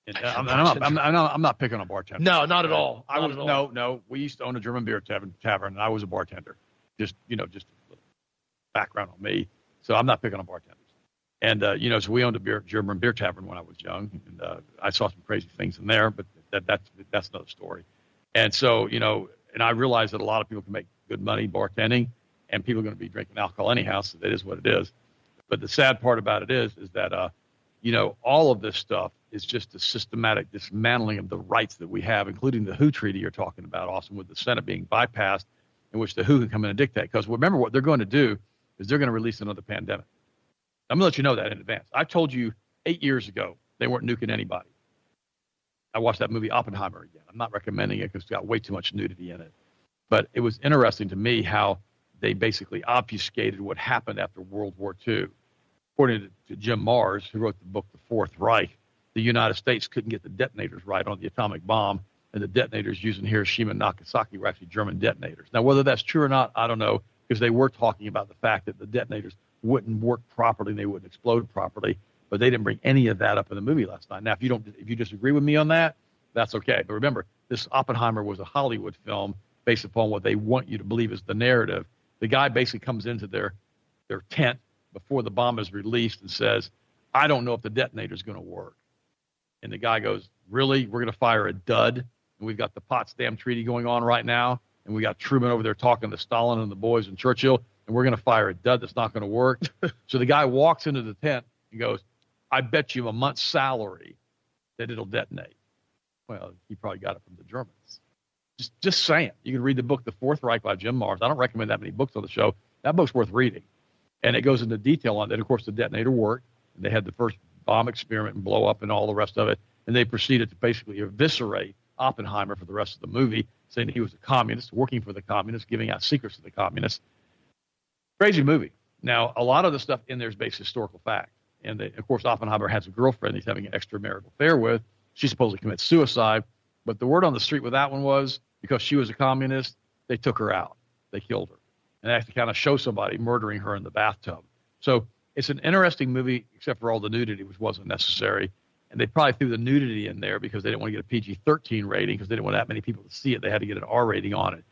And, uh, I'm, I'm, not, I'm, not, I'm, not, picking on bartender. No, not at all. I was, no, no. We used to own a German beer tavern, tavern, and I was a bartender. Just, you know, just background on me. So I'm not picking on bartenders. And uh, you know, so we owned a beer, German beer tavern when I was young, and uh, I saw some crazy things in there, but that, that's that's another story. And so, you know, and I realized that a lot of people can make good money bartending, and people are going to be drinking alcohol anyhow, so that is what it is. But the sad part about it is, is that, uh, you know, all of this stuff is just a systematic dismantling of the rights that we have, including the WHO treaty you're talking about, Austin, with the Senate being bypassed in which the WHO can come in and dictate. Because remember, what they're going to do is they're going to release another pandemic. I'm going to let you know that in advance. I told you eight years ago they weren't nuking anybody. I watched that movie Oppenheimer again. I'm not recommending it because it's got way too much nudity in it. But it was interesting to me how they basically obfuscated what happened after World War II. According to Jim Marrs, who wrote the book The Fourth Reich, the United States couldn't get the detonators right on the atomic bomb, and the detonators used in Hiroshima and Nagasaki were actually German detonators. Now, whether that's true or not, I don't know, because they were talking about the fact that the detonators wouldn't work properly and they wouldn't explode properly, but they didn't bring any of that up in the movie last night. Now, if you don't, if you disagree with me on that, that's okay. But remember, this Oppenheimer was a Hollywood film based upon what they want you to believe is the narrative. The guy basically comes into their their tent before the bomb is released and says, "I don't know if the detonator is going to work." And the guy goes, "Really? We're going to fire a dud?" And we've got the Potsdam Treaty going on right now, and we got Truman over there talking to Stalin and the boys and Churchill, and we're going to fire a dud that's not going to work. so the guy walks into the tent and goes, "I bet you a month's salary that it'll detonate." Well, he probably got it from the Germans. Just, just saying. You can read the book The Fourth Reich by Jim Marrs. I don't recommend that many books on the show. That book's worth reading, and it goes into detail on that. Of course, the detonator worked. And they had the first bomb experiment and blow up and all the rest of it, and they proceeded to basically eviscerate Oppenheimer for the rest of the movie, saying he was a communist, working for the communists, giving out secrets to the communists. Crazy movie. Now, a lot of the stuff in there is based historical fact. And they, of course, Oppenheimer has a girlfriend he's having an extramarital affair with. She supposedly commits suicide. But the word on the street with that one was because she was a communist, they took her out. They killed her. And they have to kind of show somebody murdering her in the bathtub. So it's an interesting movie, except for all the nudity, which wasn't necessary. And they probably threw the nudity in there because they didn't want to get a PG 13 rating because they didn't want that many people to see it. They had to get an R rating on it.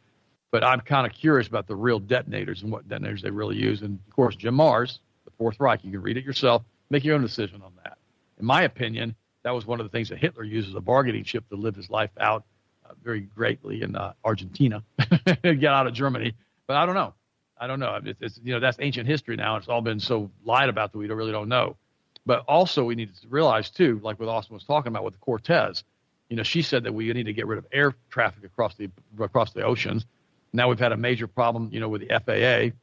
But I'm kind of curious about the real detonators and what detonators they really use. And of course, Jim Marrs, the Fourth Reich, you can read it yourself, make your own decision on that. In my opinion, that was one of the things that Hitler used as a bargaining chip to live his life out uh, very greatly in uh, Argentina, get out of Germany. But I don't know. I don't know. It's, it's, you know that's ancient history now. It's all been so lied about that we don't really don't know. But also we need to realize too, like what Austin was talking about with the Cortez. You know, she said that we need to get rid of air traffic across the across the oceans. Now we've had a major problem, you know, with the FAA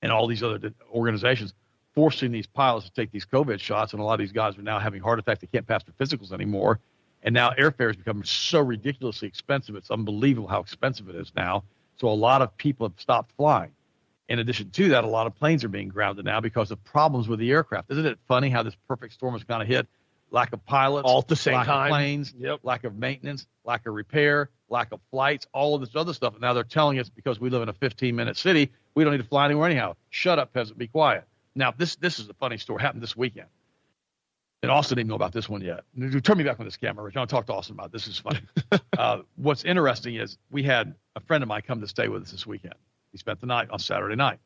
and all these other organizations forcing these pilots to take these COVID shots, and a lot of these guys are now having heart attacks. They can't pass their physicals anymore, and now airfare has become so ridiculously expensive. It's unbelievable how expensive it is now. So a lot of people have stopped flying. In addition to that, a lot of planes are being grounded now because of problems with the aircraft. Isn't it funny how this perfect storm has kind of hit? Lack of pilots, all at the same lack time. Of planes, yep. lack of maintenance, lack of repair, lack of flights, all of this other stuff. And now they're telling us because we live in a 15-minute city, we don't need to fly anywhere anyhow. Shut up, peasant, be quiet. Now, this this is a funny story. Happened this weekend. And Austin didn't know about this one yet. Turn me back on this camera, Rich. I want to talk to Austin about it. this. is funny. uh, what's interesting is we had a friend of mine come to stay with us this weekend. He spent the night on Saturday night,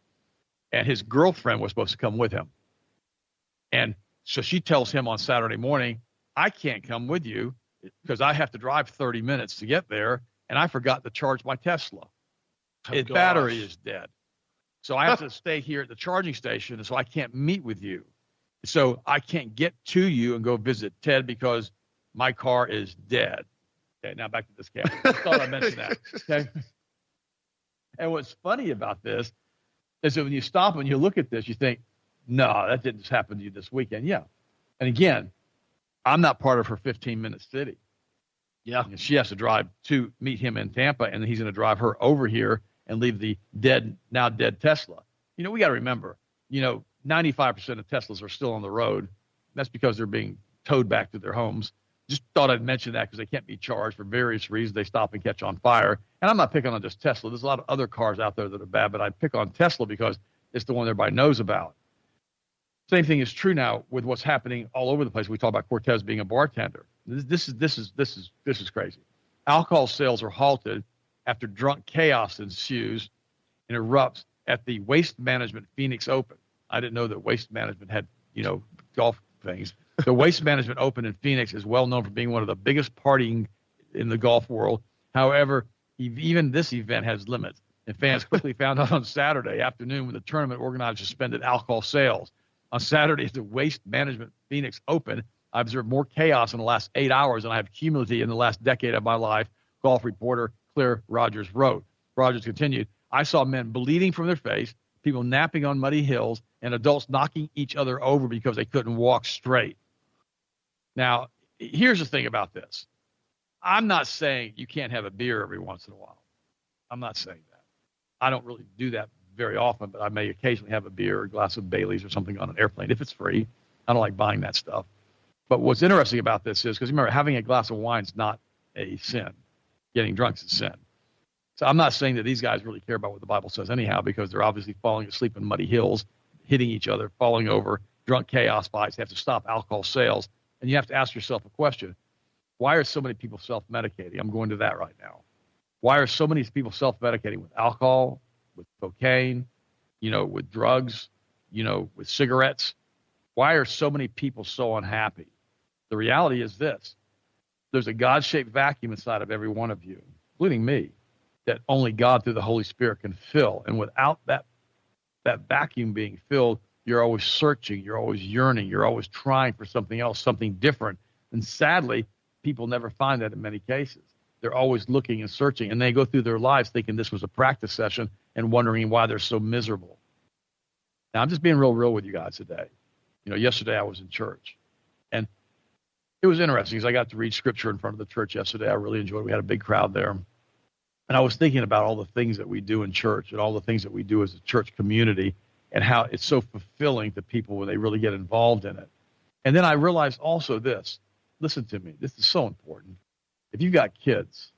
and his girlfriend was supposed to come with him. And so she tells him on Saturday morning, "I can't come with you because I have to drive 30 minutes to get there, and I forgot to charge my Tesla. Oh, Its gosh. battery is dead." So I have to stay here at the charging station, and so I can't meet with you. So I can't get to you and go visit Ted because my car is dead. Okay, now back to this camera. I thought I mentioned that. Okay. And what's funny about this is that when you stop and you look at this, you think, no, that didn't just happen to you this weekend. Yeah. And again, I'm not part of her 15 minute city. Yeah. And she has to drive to meet him in Tampa, and he's going to drive her over here and leave the dead, now dead Tesla. You know, we got to remember, you know, 95% of Teslas are still on the road. That's because they're being towed back to their homes. Just thought I'd mention that because they can't be charged for various reasons. They stop and catch on fire. And I'm not picking on just Tesla. There's a lot of other cars out there that are bad, but I pick on Tesla because it's the one everybody knows about. Same thing is true now with what's happening all over the place. We talk about Cortez being a bartender. This, this is this is this is this is crazy. Alcohol sales are halted after drunk chaos ensues and erupts at the Waste Management Phoenix Open. I didn't know that Waste Management had you know golf things. The Waste Management Open in Phoenix is well known for being one of the biggest partying in the golf world. However, even this event has limits, and fans quickly found out on Saturday afternoon when the tournament organizers suspended alcohol sales. On Saturday at the Waste Management Phoenix Open, I observed more chaos in the last eight hours than I have cumulatively in the last decade of my life, golf reporter Claire Rogers wrote. Rogers continued, I saw men bleeding from their face, people napping on muddy hills, and adults knocking each other over because they couldn't walk straight. Now, here's the thing about this. I'm not saying you can't have a beer every once in a while. I'm not saying that. I don't really do that very often, but I may occasionally have a beer or a glass of Bailey's or something on an airplane if it's free. I don't like buying that stuff. But what's interesting about this is because remember, having a glass of wine is not a sin. Getting drunk is a sin. So I'm not saying that these guys really care about what the Bible says anyhow, because they're obviously falling asleep in muddy hills, hitting each other, falling over, drunk chaos fights. They have to stop alcohol sales. And you have to ask yourself a question. Why are so many people self-medicating? I'm going to that right now. Why are so many people self-medicating with alcohol, with cocaine, you know, with drugs, you know, with cigarettes? Why are so many people so unhappy? The reality is this there's a God shaped vacuum inside of every one of you, including me, that only God through the Holy Spirit can fill. And without that, that vacuum being filled, you're always searching, you're always yearning, you're always trying for something else, something different. And sadly, people never find that in many cases. They're always looking and searching, and they go through their lives thinking this was a practice session and wondering why they're so miserable. Now, I'm just being real, real with you guys today. You know, yesterday I was in church, and it was interesting because I got to read scripture in front of the church yesterday. I really enjoyed it. We had a big crowd there. And I was thinking about all the things that we do in church and all the things that we do as a church community and how it's so fulfilling to people when they really get involved in it. And then I realized also this listen to me, this is so important. If you've got kids,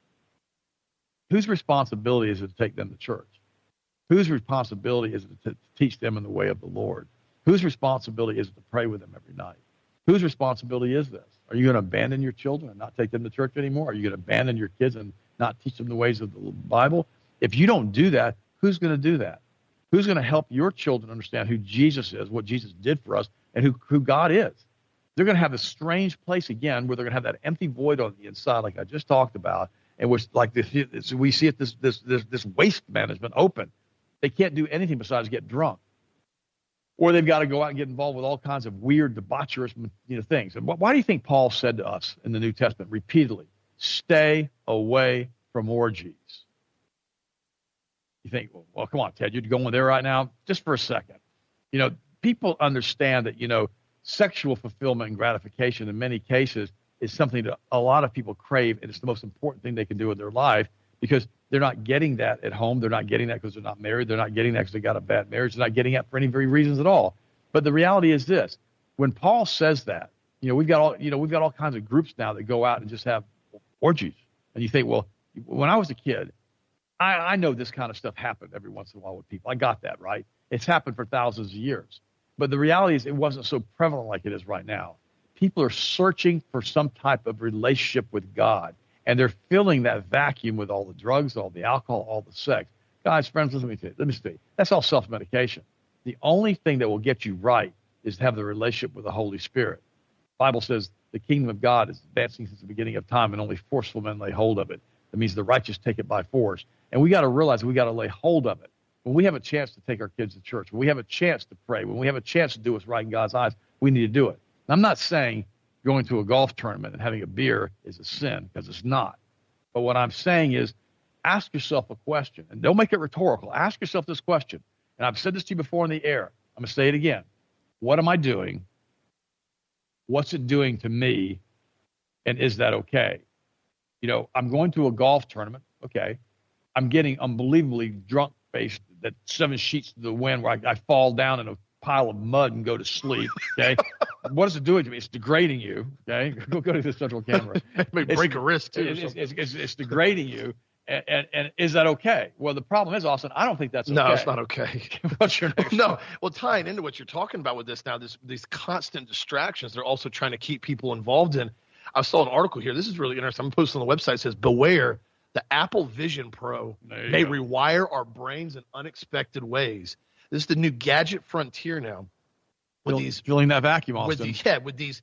whose responsibility is it to take them to church? Whose responsibility is it to teach them in the way of the Lord? Whose responsibility is it to pray with them every night? Whose responsibility is this? Are you going to abandon your children and not take them to church anymore? Are you going to abandon your kids and not teach them the ways of the Bible? If you don't do that, who's going to do that? Who's going to help your children understand who Jesus is, what Jesus did for us, and who, who God is? They're going to have a strange place again where they're going to have that empty void on the inside, like I just talked about, and which like this, we see it this this this this waste management open. They can't do anything besides get drunk or they've got to go out and get involved with all kinds of weird, debaucherous you know, things. And why do you think Paul said to us in the New Testament repeatedly, stay away from orgies? You think, well, well, come on, Ted, you're going there right now? Just for a second. You know, people understand that, you know, sexual fulfillment and gratification in many cases is something that a lot of people crave, and it's the most important thing they can do in their life because they're not getting that at home. They're not getting that because they're not married. They're not getting that because they got a bad marriage. They're not getting that for any very reasons at all. But the reality is this: when Paul says that, you know, we've got all, you know, we've got all kinds of groups now that go out and just have orgies, and you think, well, when I was a kid, I, I know this kind of stuff happened every once in a while with people. I got that right. It's happened for thousands of years. But the reality is, it wasn't so prevalent like it is right now. People are searching for some type of relationship with God and they're filling that vacuum with all the drugs, all the alcohol, all the sex. Guys, friends, listen to me. Let me say, that's all self-medication. The only thing that will get you right is to have the relationship with the Holy Spirit. The Bible says the kingdom of God is advancing since the beginning of time, and only forceful men lay hold of it. That means the righteous take it by force. And we got to realize we got to lay hold of it. When we have a chance to take our kids to church, when we have a chance to pray, when we have a chance to do what's right in God's eyes, we need to do it. I'm not saying going to a golf tournament and having a beer is a sin because it's not. But what I'm saying is ask yourself a question and don't make it rhetorical. Ask yourself this question. And I've said this to you before in the air. I'm going to say it again. What am I doing? What's it doing to me? And is that okay? You know, I'm going to a golf tournament. Okay. I'm getting unbelievably drunk faced that seven sheets to the wind where I, I fall down in a pile of mud and go to sleep. Okay. what is it doing to me? It's degrading you. Okay. Go, go to the central camera. May break a wrist too. It's, it's, it's, it's, degrading you. And, and, and, is that okay? Well, the problem is, Austin, I don't think that's okay. No, it's not okay. What's your next No. Well, tying into what you're talking about with this now, this, these constant distractions, they're also trying to keep people involved in. I saw an article here. This is really interesting. I'm posting on the website. It says, beware, the Apple Vision Pro may go. rewire our brains in unexpected ways. This is the new gadget frontier now. With these filling that vacuum, Austin. With the, yeah, with these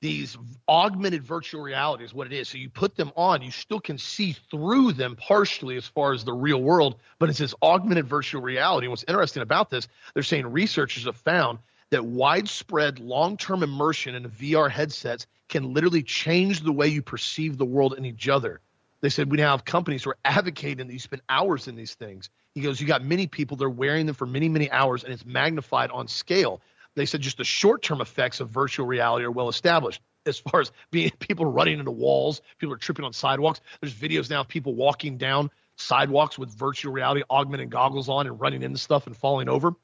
these augmented virtual reality is what it is. So you put them on, you still can see through them partially as far as the real world, but it's this augmented virtual reality. And what's interesting about this, they're saying researchers have found that widespread long-term immersion in VR headsets can literally change the way you perceive the world and each other. They said we now have companies who are advocating that you spend hours in these things. He goes, you got many people they're wearing them for many, many hours, and it's magnified on scale. They said just the short-term effects of virtual reality are well established. As far as being people running into walls, people are tripping on sidewalks. There's videos now of people walking down sidewalks with virtual reality augmented goggles on and running into stuff and falling over.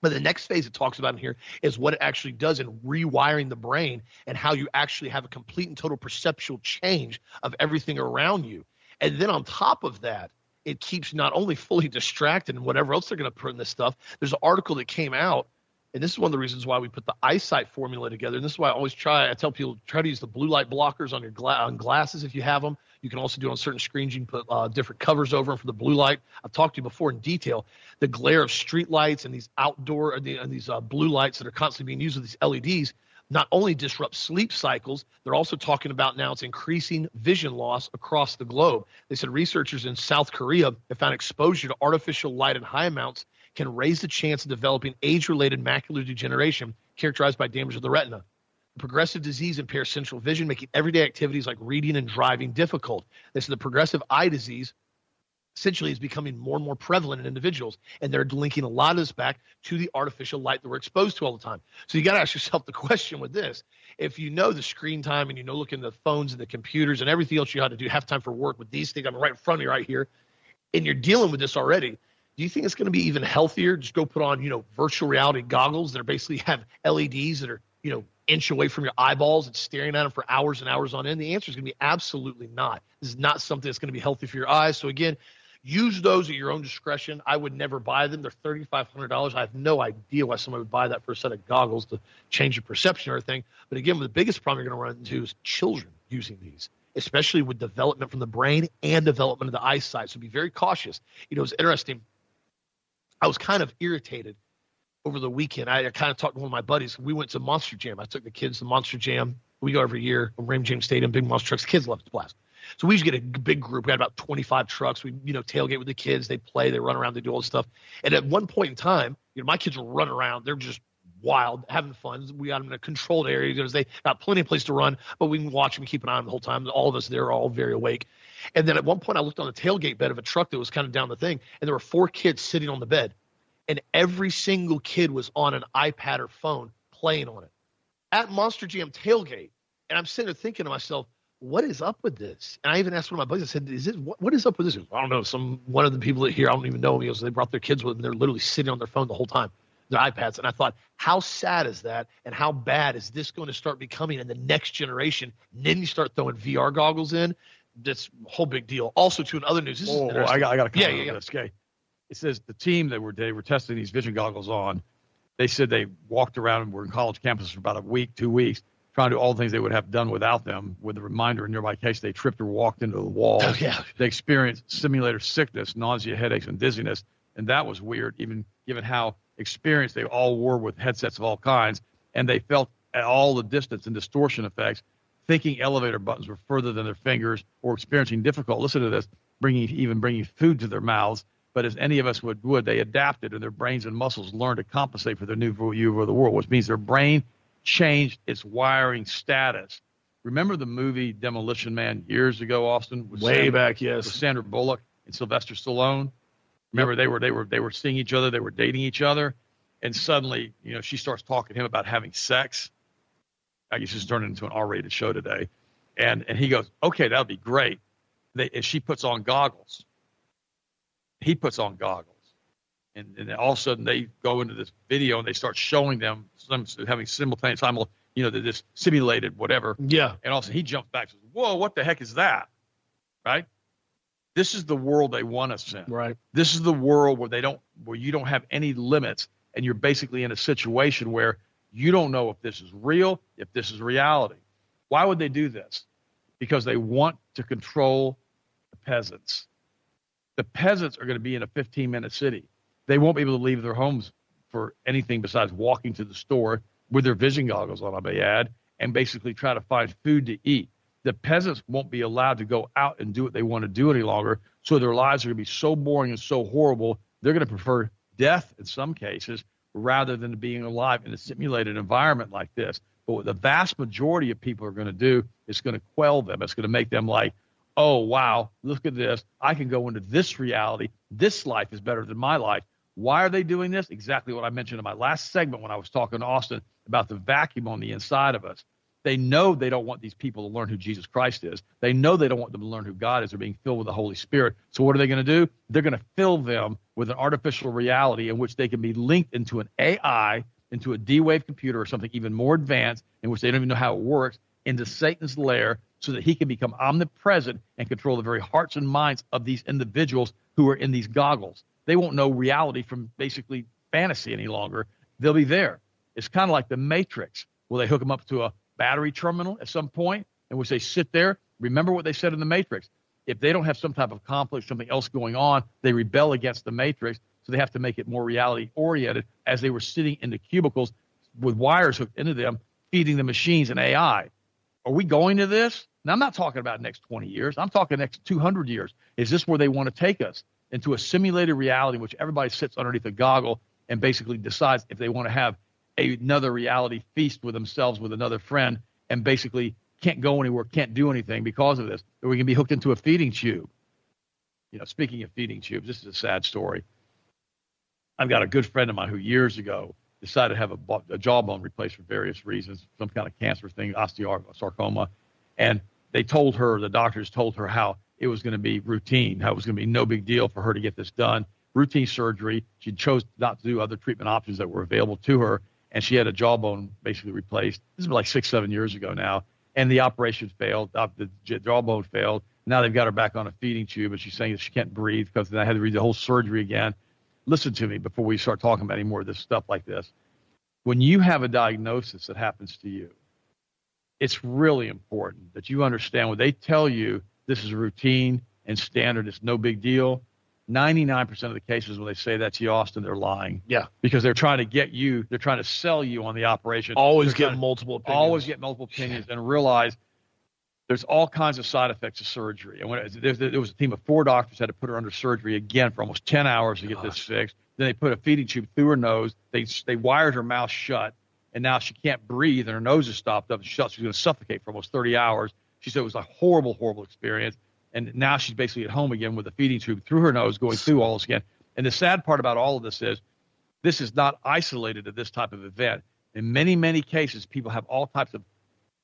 But the next phase it talks about in here is what it actually does in rewiring the brain and how you actually have a complete and total perceptual change of everything around you. And then on top of that, it keeps not only fully distracted and whatever else they're going to put in this stuff. There's an article that came out, and this is one of the reasons why we put the eyesight formula together. And this is why I always try. I tell people try to use the blue light blockers on your gla- on glasses if you have them. You can also do it on certain screens. You can put uh, different covers over them for the blue light. I've talked to you before in detail. The glare of street lights and these outdoor and, the, and these uh, blue lights that are constantly being used with these LEDs not only disrupt sleep cycles, they're also talking about now it's increasing vision loss across the globe. They said researchers in South Korea have found exposure to artificial light in high amounts can raise the chance of developing age related macular degeneration characterized by damage of the retina. Progressive disease impairs central vision, making everyday activities like reading and driving difficult. This is the progressive eye disease essentially is becoming more and more prevalent in individuals. And they're linking a lot of this back to the artificial light that we're exposed to all the time. So you got to ask yourself the question with this. If you know the screen time and you know looking at the phones and the computers and everything else you had to do, have time for work with these things, I'm right in front of you right here, and you're dealing with this already, do you think it's going to be even healthier? Just go put on, you know, virtual reality goggles that are basically have LEDs that are, you know, inch away from your eyeballs and staring at them for hours and hours on end? The answer is going to be absolutely not. This is not something that's going to be healthy for your eyes. So again, use those at your own discretion. I would never buy them. They're thirty five hundred dollars. I have no idea why someone would buy that for a set of goggles to change your perception or anything. But again, the biggest problem you're going to run into is children using these. Especially with development from the brain and development of the eyesight. So be very cautious. You know, it's interesting. I was kind of irritated over the weekend. I, I kind of talked to one of my buddies. We went to Monster Jam. I took the kids to Monster Jam. We go every year. Raymond James Stadium, big monster trucks. Kids love to blast. So we usually get a big group. We had about 25 trucks. We, you know, tailgate with the kids. They play, they run around, they do all this stuff. And at one point in time, you know, my kids run around. They're just wild, having fun. We got them in a controlled area because they got plenty of place to run, but we can watch them, keep an eye on them the whole time. All of us there are all very awake. And then at one point, I looked on the tailgate bed of a truck that was kind of down the thing, and there were four kids sitting on the bed and every single kid was on an iPad or phone playing on it at Monster Jam tailgate. And I'm sitting there thinking to myself, what is up with this? And I even asked one of my buddies, I said, is this, what, what is up with this? I don't know. Some, one of the people here, I don't even know. He goes, they brought their kids with them. They're literally sitting on their phone the whole time, their iPads. And I thought, how sad is that? And how bad is this going to start becoming in the next generation? And then you start throwing VR goggles in. That's a whole big deal. Also, to in other news, this oh, is I got, I got a comment yeah, yeah, yeah. this. Okay it says the team that were they were testing these vision goggles on, they said they walked around and were in college campuses for about a week, two weeks, trying to do all the things they would have done without them. With the reminder in nearby case they tripped or walked into the wall. Oh, yeah. They experienced simulator sickness, nausea, headaches, and dizziness, and that was weird, even given how experienced they all were with headsets of all kinds, and they felt all the distance and distortion effects. Thinking elevator buttons were further than their fingers, or experiencing difficult. Listen to this: bringing even bringing food to their mouths but as any of us would, would they adapted and their brains and muscles learned to compensate for their new view of the world, which means their brain changed its wiring status. Remember the movie Demolition Man years ago, Austin? Way Sandra, back, yes. With Sandra Bullock and Sylvester Stallone. Remember they were they were they were seeing each other, they were dating each other, and suddenly, you know, she starts talking to him about having sex. I guess it's turned into an R-rated show today, and and he goes, okay, that'll be great. They, and she puts on goggles he puts on goggles. And, and all of a sudden they go into this video and they start showing them some having simultaneous, you know, this simulated whatever. Yeah. And also he jumps back and says, "Whoa, what the heck is that?" Right? This is the world they want us in. Right. This is the world where they don't, where you don't have any limits, and you're basically in a situation where you don't know if this is real, if this is reality. Why would they do this? Because they want to control the peasants the peasants are going to be in a 15 minute city. They won't be able to leave their homes for anything besides walking to the store with their vision goggles on, I may add, and basically try to find food to eat. The peasants won't be allowed to go out and do what they want to do any longer. So their lives are going to be so boring and so horrible, they're going to prefer death in some cases rather than being alive in a simulated environment like this. But what the vast majority of people are going to do is going to quell them. It's going to make them like, oh, wow, look at this. I can go into this reality. This life is better than my life. Why are they doing this? Exactly what I mentioned in my last segment when I was talking to Austin about the vacuum on the inside of us. They know they don't want these people to learn who Jesus Christ is. They know they don't want them to learn who God is. They're being filled with the Holy Spirit. So what are they going to do? They're going to fill them with an artificial reality in which they can be linked into an AI, into a D-Wave computer or something even more advanced in which they don't even know how it works, into Satan's lair so that he can become omnipresent and control the very hearts and minds of these individuals who are in these goggles. They won't know reality from basically fantasy any longer. They'll be there. It's kind of like the Matrix. Will they hook them up to a battery terminal at some and in which they sit there? Remember what they said in the Matrix. If they don't have some type of conflict, something else going on, they rebel against the Matrix. So they have to make it more reality oriented as they were sitting in the cubicles with wires hooked into them, feeding the machines and AI. Are we going to this? Now, I'm not talking about next 20 years. I'm talking next 200 years. Is this where they want to take us into a simulated reality in which everybody sits underneath a goggle and basically decides if they want to have another reality feast with themselves with another friend and basically can't go anywhere, can't do anything because of this, or we can be hooked into a feeding tube. You know, speaking of feeding tubes, this is a sad story. I've got a good friend of mine who years ago decided to have a, a jawbone replaced for various reasons, some kind of cancer thing, osteosarcoma, and they told her, the doctors told her how it was going to be routine, how it was going to be no big deal for her to get this done. Routine surgery. She chose not to do other treatment options that were available to her, and she had a jawbone basically replaced. This is like six, seven years ago now, and the operation failed. Uh, the jawbone failed. Now they've got her back on a feeding tube, and she's saying that she can't breathe because then I had to read the whole surgery again. Listen to me before we start talking about any more of this stuff like this. When you have a diagnosis that happens to you, it's really important that you understand when they tell you this is routine and standard, it's no big deal. 99% of the cases when they say that to you, Austin, they're lying. Yeah. Because they're trying to get you, they're trying to sell you on the operation. Always get multiple opinions. Always get multiple opinions and realize there's all kinds of side effects of surgery. And when it, there, there, was a team of four doctors had to put her under surgery again for almost 10 hours to get this fixed. Then they put a feeding tube through her nose. They, they wired her mouth shut and now she can't breathe and her nose is stopped up and shut. She's going to suffocate for almost 30 hours. She said it was a horrible, horrible experience. And now she's basically at home again with a feeding tube through her nose going through all this again. And the sad part about all of this is this is not isolated to this type of event. In many, many cases, people have all types of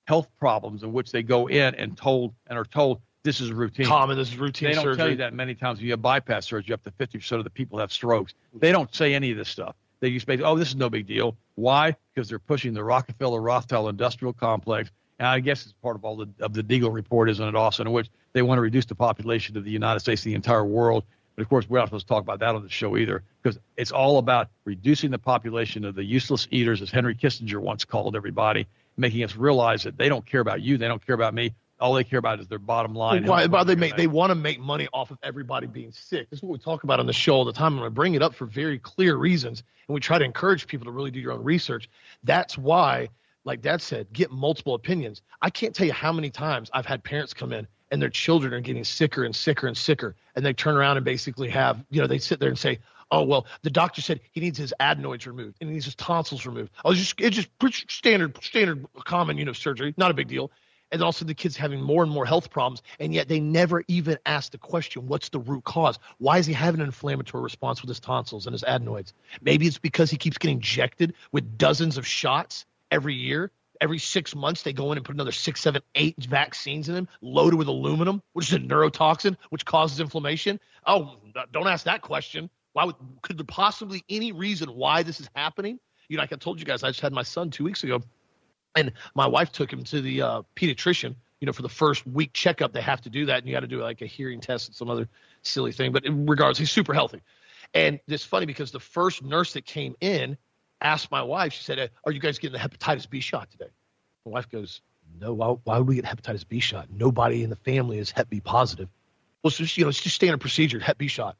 health problems in which they go in and told and are told this is routine. Common, this is routine They don't surgery. tell you that many times. If you have bypass surgery, up to 50% of the people have strokes. They don't say any of this stuff. They just say, oh, this is no big deal. Why? Because they're pushing the Rockefeller Rothschild industrial complex. And I guess it's part of all the of the Deagel report, isn't it, Austin, in which they want to reduce the population of the United States, and the entire world. But of course, we're not supposed to talk about that on the show either, because it's all about reducing the population of the useless eaters, as Henry Kissinger once called everybody, making us realize that they don't care about you, they don't care about me, all they care about is their bottom line. Why, why they make they want to make money off of everybody being sick. This is what we talk about on the show all the time. I'm going to bring it up for very clear reasons, and we try to encourage people to really do your own research. That's why, like Dad said, get multiple opinions. I can't tell you how many times I've had parents come in and their children are getting sicker and sicker and sicker, and they turn around and basically have you know they sit there and say. Oh well, the doctor said he needs his adenoids removed and he needs his tonsils removed. Oh, it's just it's just standard standard common you know surgery, not a big deal and also the kids having more and more health problems and yet they never even ask the question what's the root cause why is he having an inflammatory response with his tonsils and his adenoids maybe it's because he keeps getting injected with dozens of shots every year every six months they go in and put another six seven eight vaccines in them, loaded with aluminum which is a neurotoxin which causes inflammation oh don't ask that question why would could there possibly any reason why this is happening you know like i told you guys i just had my son two weeks ago and my wife took him to the uh, pediatrician. You know, for the first week checkup, they have to do that, and you got to do like a hearing test and some other silly thing. But in regards, he's super healthy. And it's funny because the first nurse that came in asked my wife. She said, "Are you guys getting the hepatitis B shot today?" My wife goes, "No. Why, why would we get hepatitis B shot? Nobody in the family is Hep B positive." Well, so just, you know, it's just standard procedure, Hep B shot,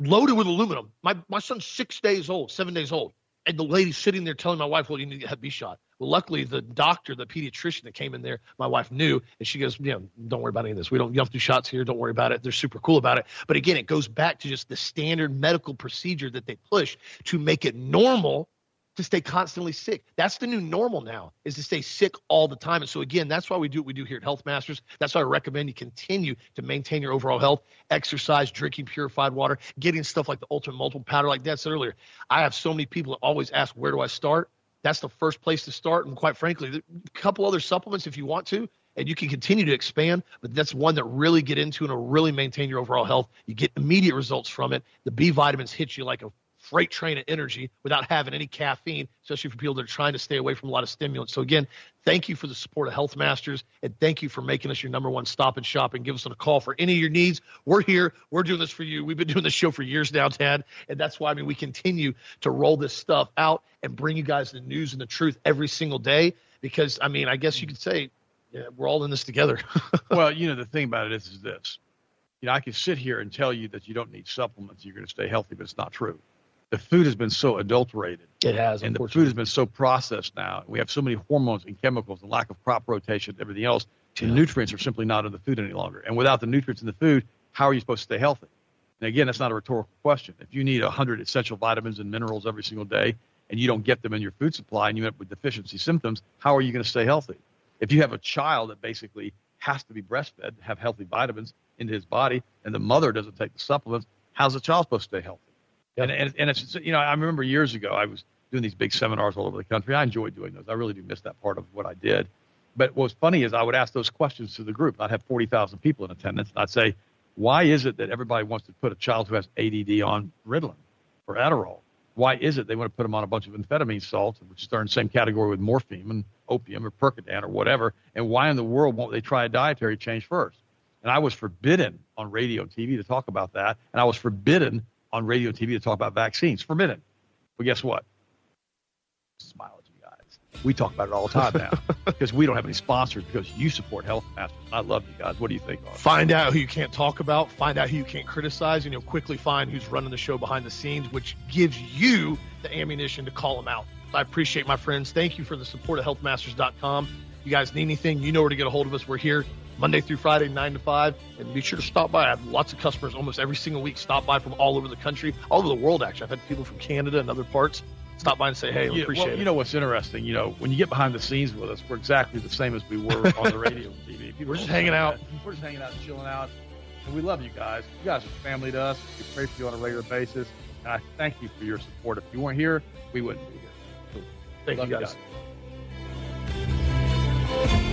loaded with aluminum. My my son's six days old, seven days old, and the lady's sitting there telling my wife, "Well, you need to get Hep B shot." Well, luckily, the doctor, the pediatrician that came in there, my wife knew, and she goes, "You know, don't worry about any of this. We don't. You to do shots here. Don't worry about it. They're super cool about it." But again, it goes back to just the standard medical procedure that they push to make it normal to stay constantly sick. That's the new normal now is to stay sick all the time. And so again, that's why we do what we do here at Health Masters. That's why I recommend you continue to maintain your overall health, exercise, drinking purified water, getting stuff like the ultimate multiple powder like that said earlier. I have so many people that always ask where do I start? That's the first place to start. And quite frankly, a couple other supplements if you want to, and you can continue to expand, but that's one that really get into and will really maintain your overall health. You get immediate results from it. The B vitamins hit you like a freight train of energy without having any caffeine, especially for people that are trying to stay away from a lot of stimulants. So again, thank you for the support of Health Masters, and thank you for making us your number one stop and shop and give us a call for any of your needs. We're here. We're doing this for you. We've been doing this show for years now, Tad, and that's why I mean we continue to roll this stuff out and bring you guys the news and the truth every single day. Because I mean, I guess you could say yeah, we're all in this together. well, you know, the thing about it is, is this. You know, I can sit here and tell you that you don't need supplements, you're going to stay healthy, but it's not true the food has been so adulterated. It has, and the food has been so processed now. We have so many hormones and chemicals and lack of crop rotation, and everything else. Yeah. The nutrients are simply not in the food any longer. And without the nutrients in the food, how are you supposed to stay healthy? And again, that's not a rhetorical question. If you need 100 essential vitamins and minerals every single day, and you don't get them in your food supply, and you end up with deficiency symptoms, how are you going to stay healthy? If you have a child that basically has to be breastfed, to have healthy vitamins into his body, and the mother doesn't take the supplements, how's the child supposed to stay healthy? And, and, and it's, you know, I remember years ago, I was doing these big seminars all over the country. I enjoyed doing those. I really do miss that part of what I did. But what was funny is I would ask those questions to the group. I'd have 40,000 people in attendance. And I'd say, why is it that everybody wants to put a child who has ADD on Ritalin or Adderall? Why is it they want to put them on a bunch of amphetamine salts, which are in the same category with morphine and opium or Percodan or whatever? And why in the world won't they try a dietary change first? And I was forbidden on radio and TV to talk about that. And I was forbidden on radio TV to talk about vaccines. for a minute. But guess what? Smile at you guys. We talk about it all the time now because we don't have any sponsors because you support Health Masters. I love you guys. What do you think? Find out who you can't talk about. Find out who you can't criticize, and you'll quickly find who's running the show behind the scenes, which gives you the ammunition to call them out. I appreciate my friends. Thank you for the support of healthmasters.com. If you guys need anything, you know where to get a hold of us. We're here Monday through Friday, 9 to 5. And be sure to stop by. I have lots of customers almost every single week stop by from all over the country, all over the world, actually. I've had people from Canada and other parts stop by and say, hey, we appreciate well, it. You know what's interesting? You know, when you get behind the scenes with us, we're exactly the same as we were on the radio and TV. People we're just hanging out. That. We're just hanging out chilling out. And we love you guys. You guys are family to us. We pray for you on a regular basis. And I thank you for your support. If you weren't here, we wouldn't be here. Thank you guys. You guys.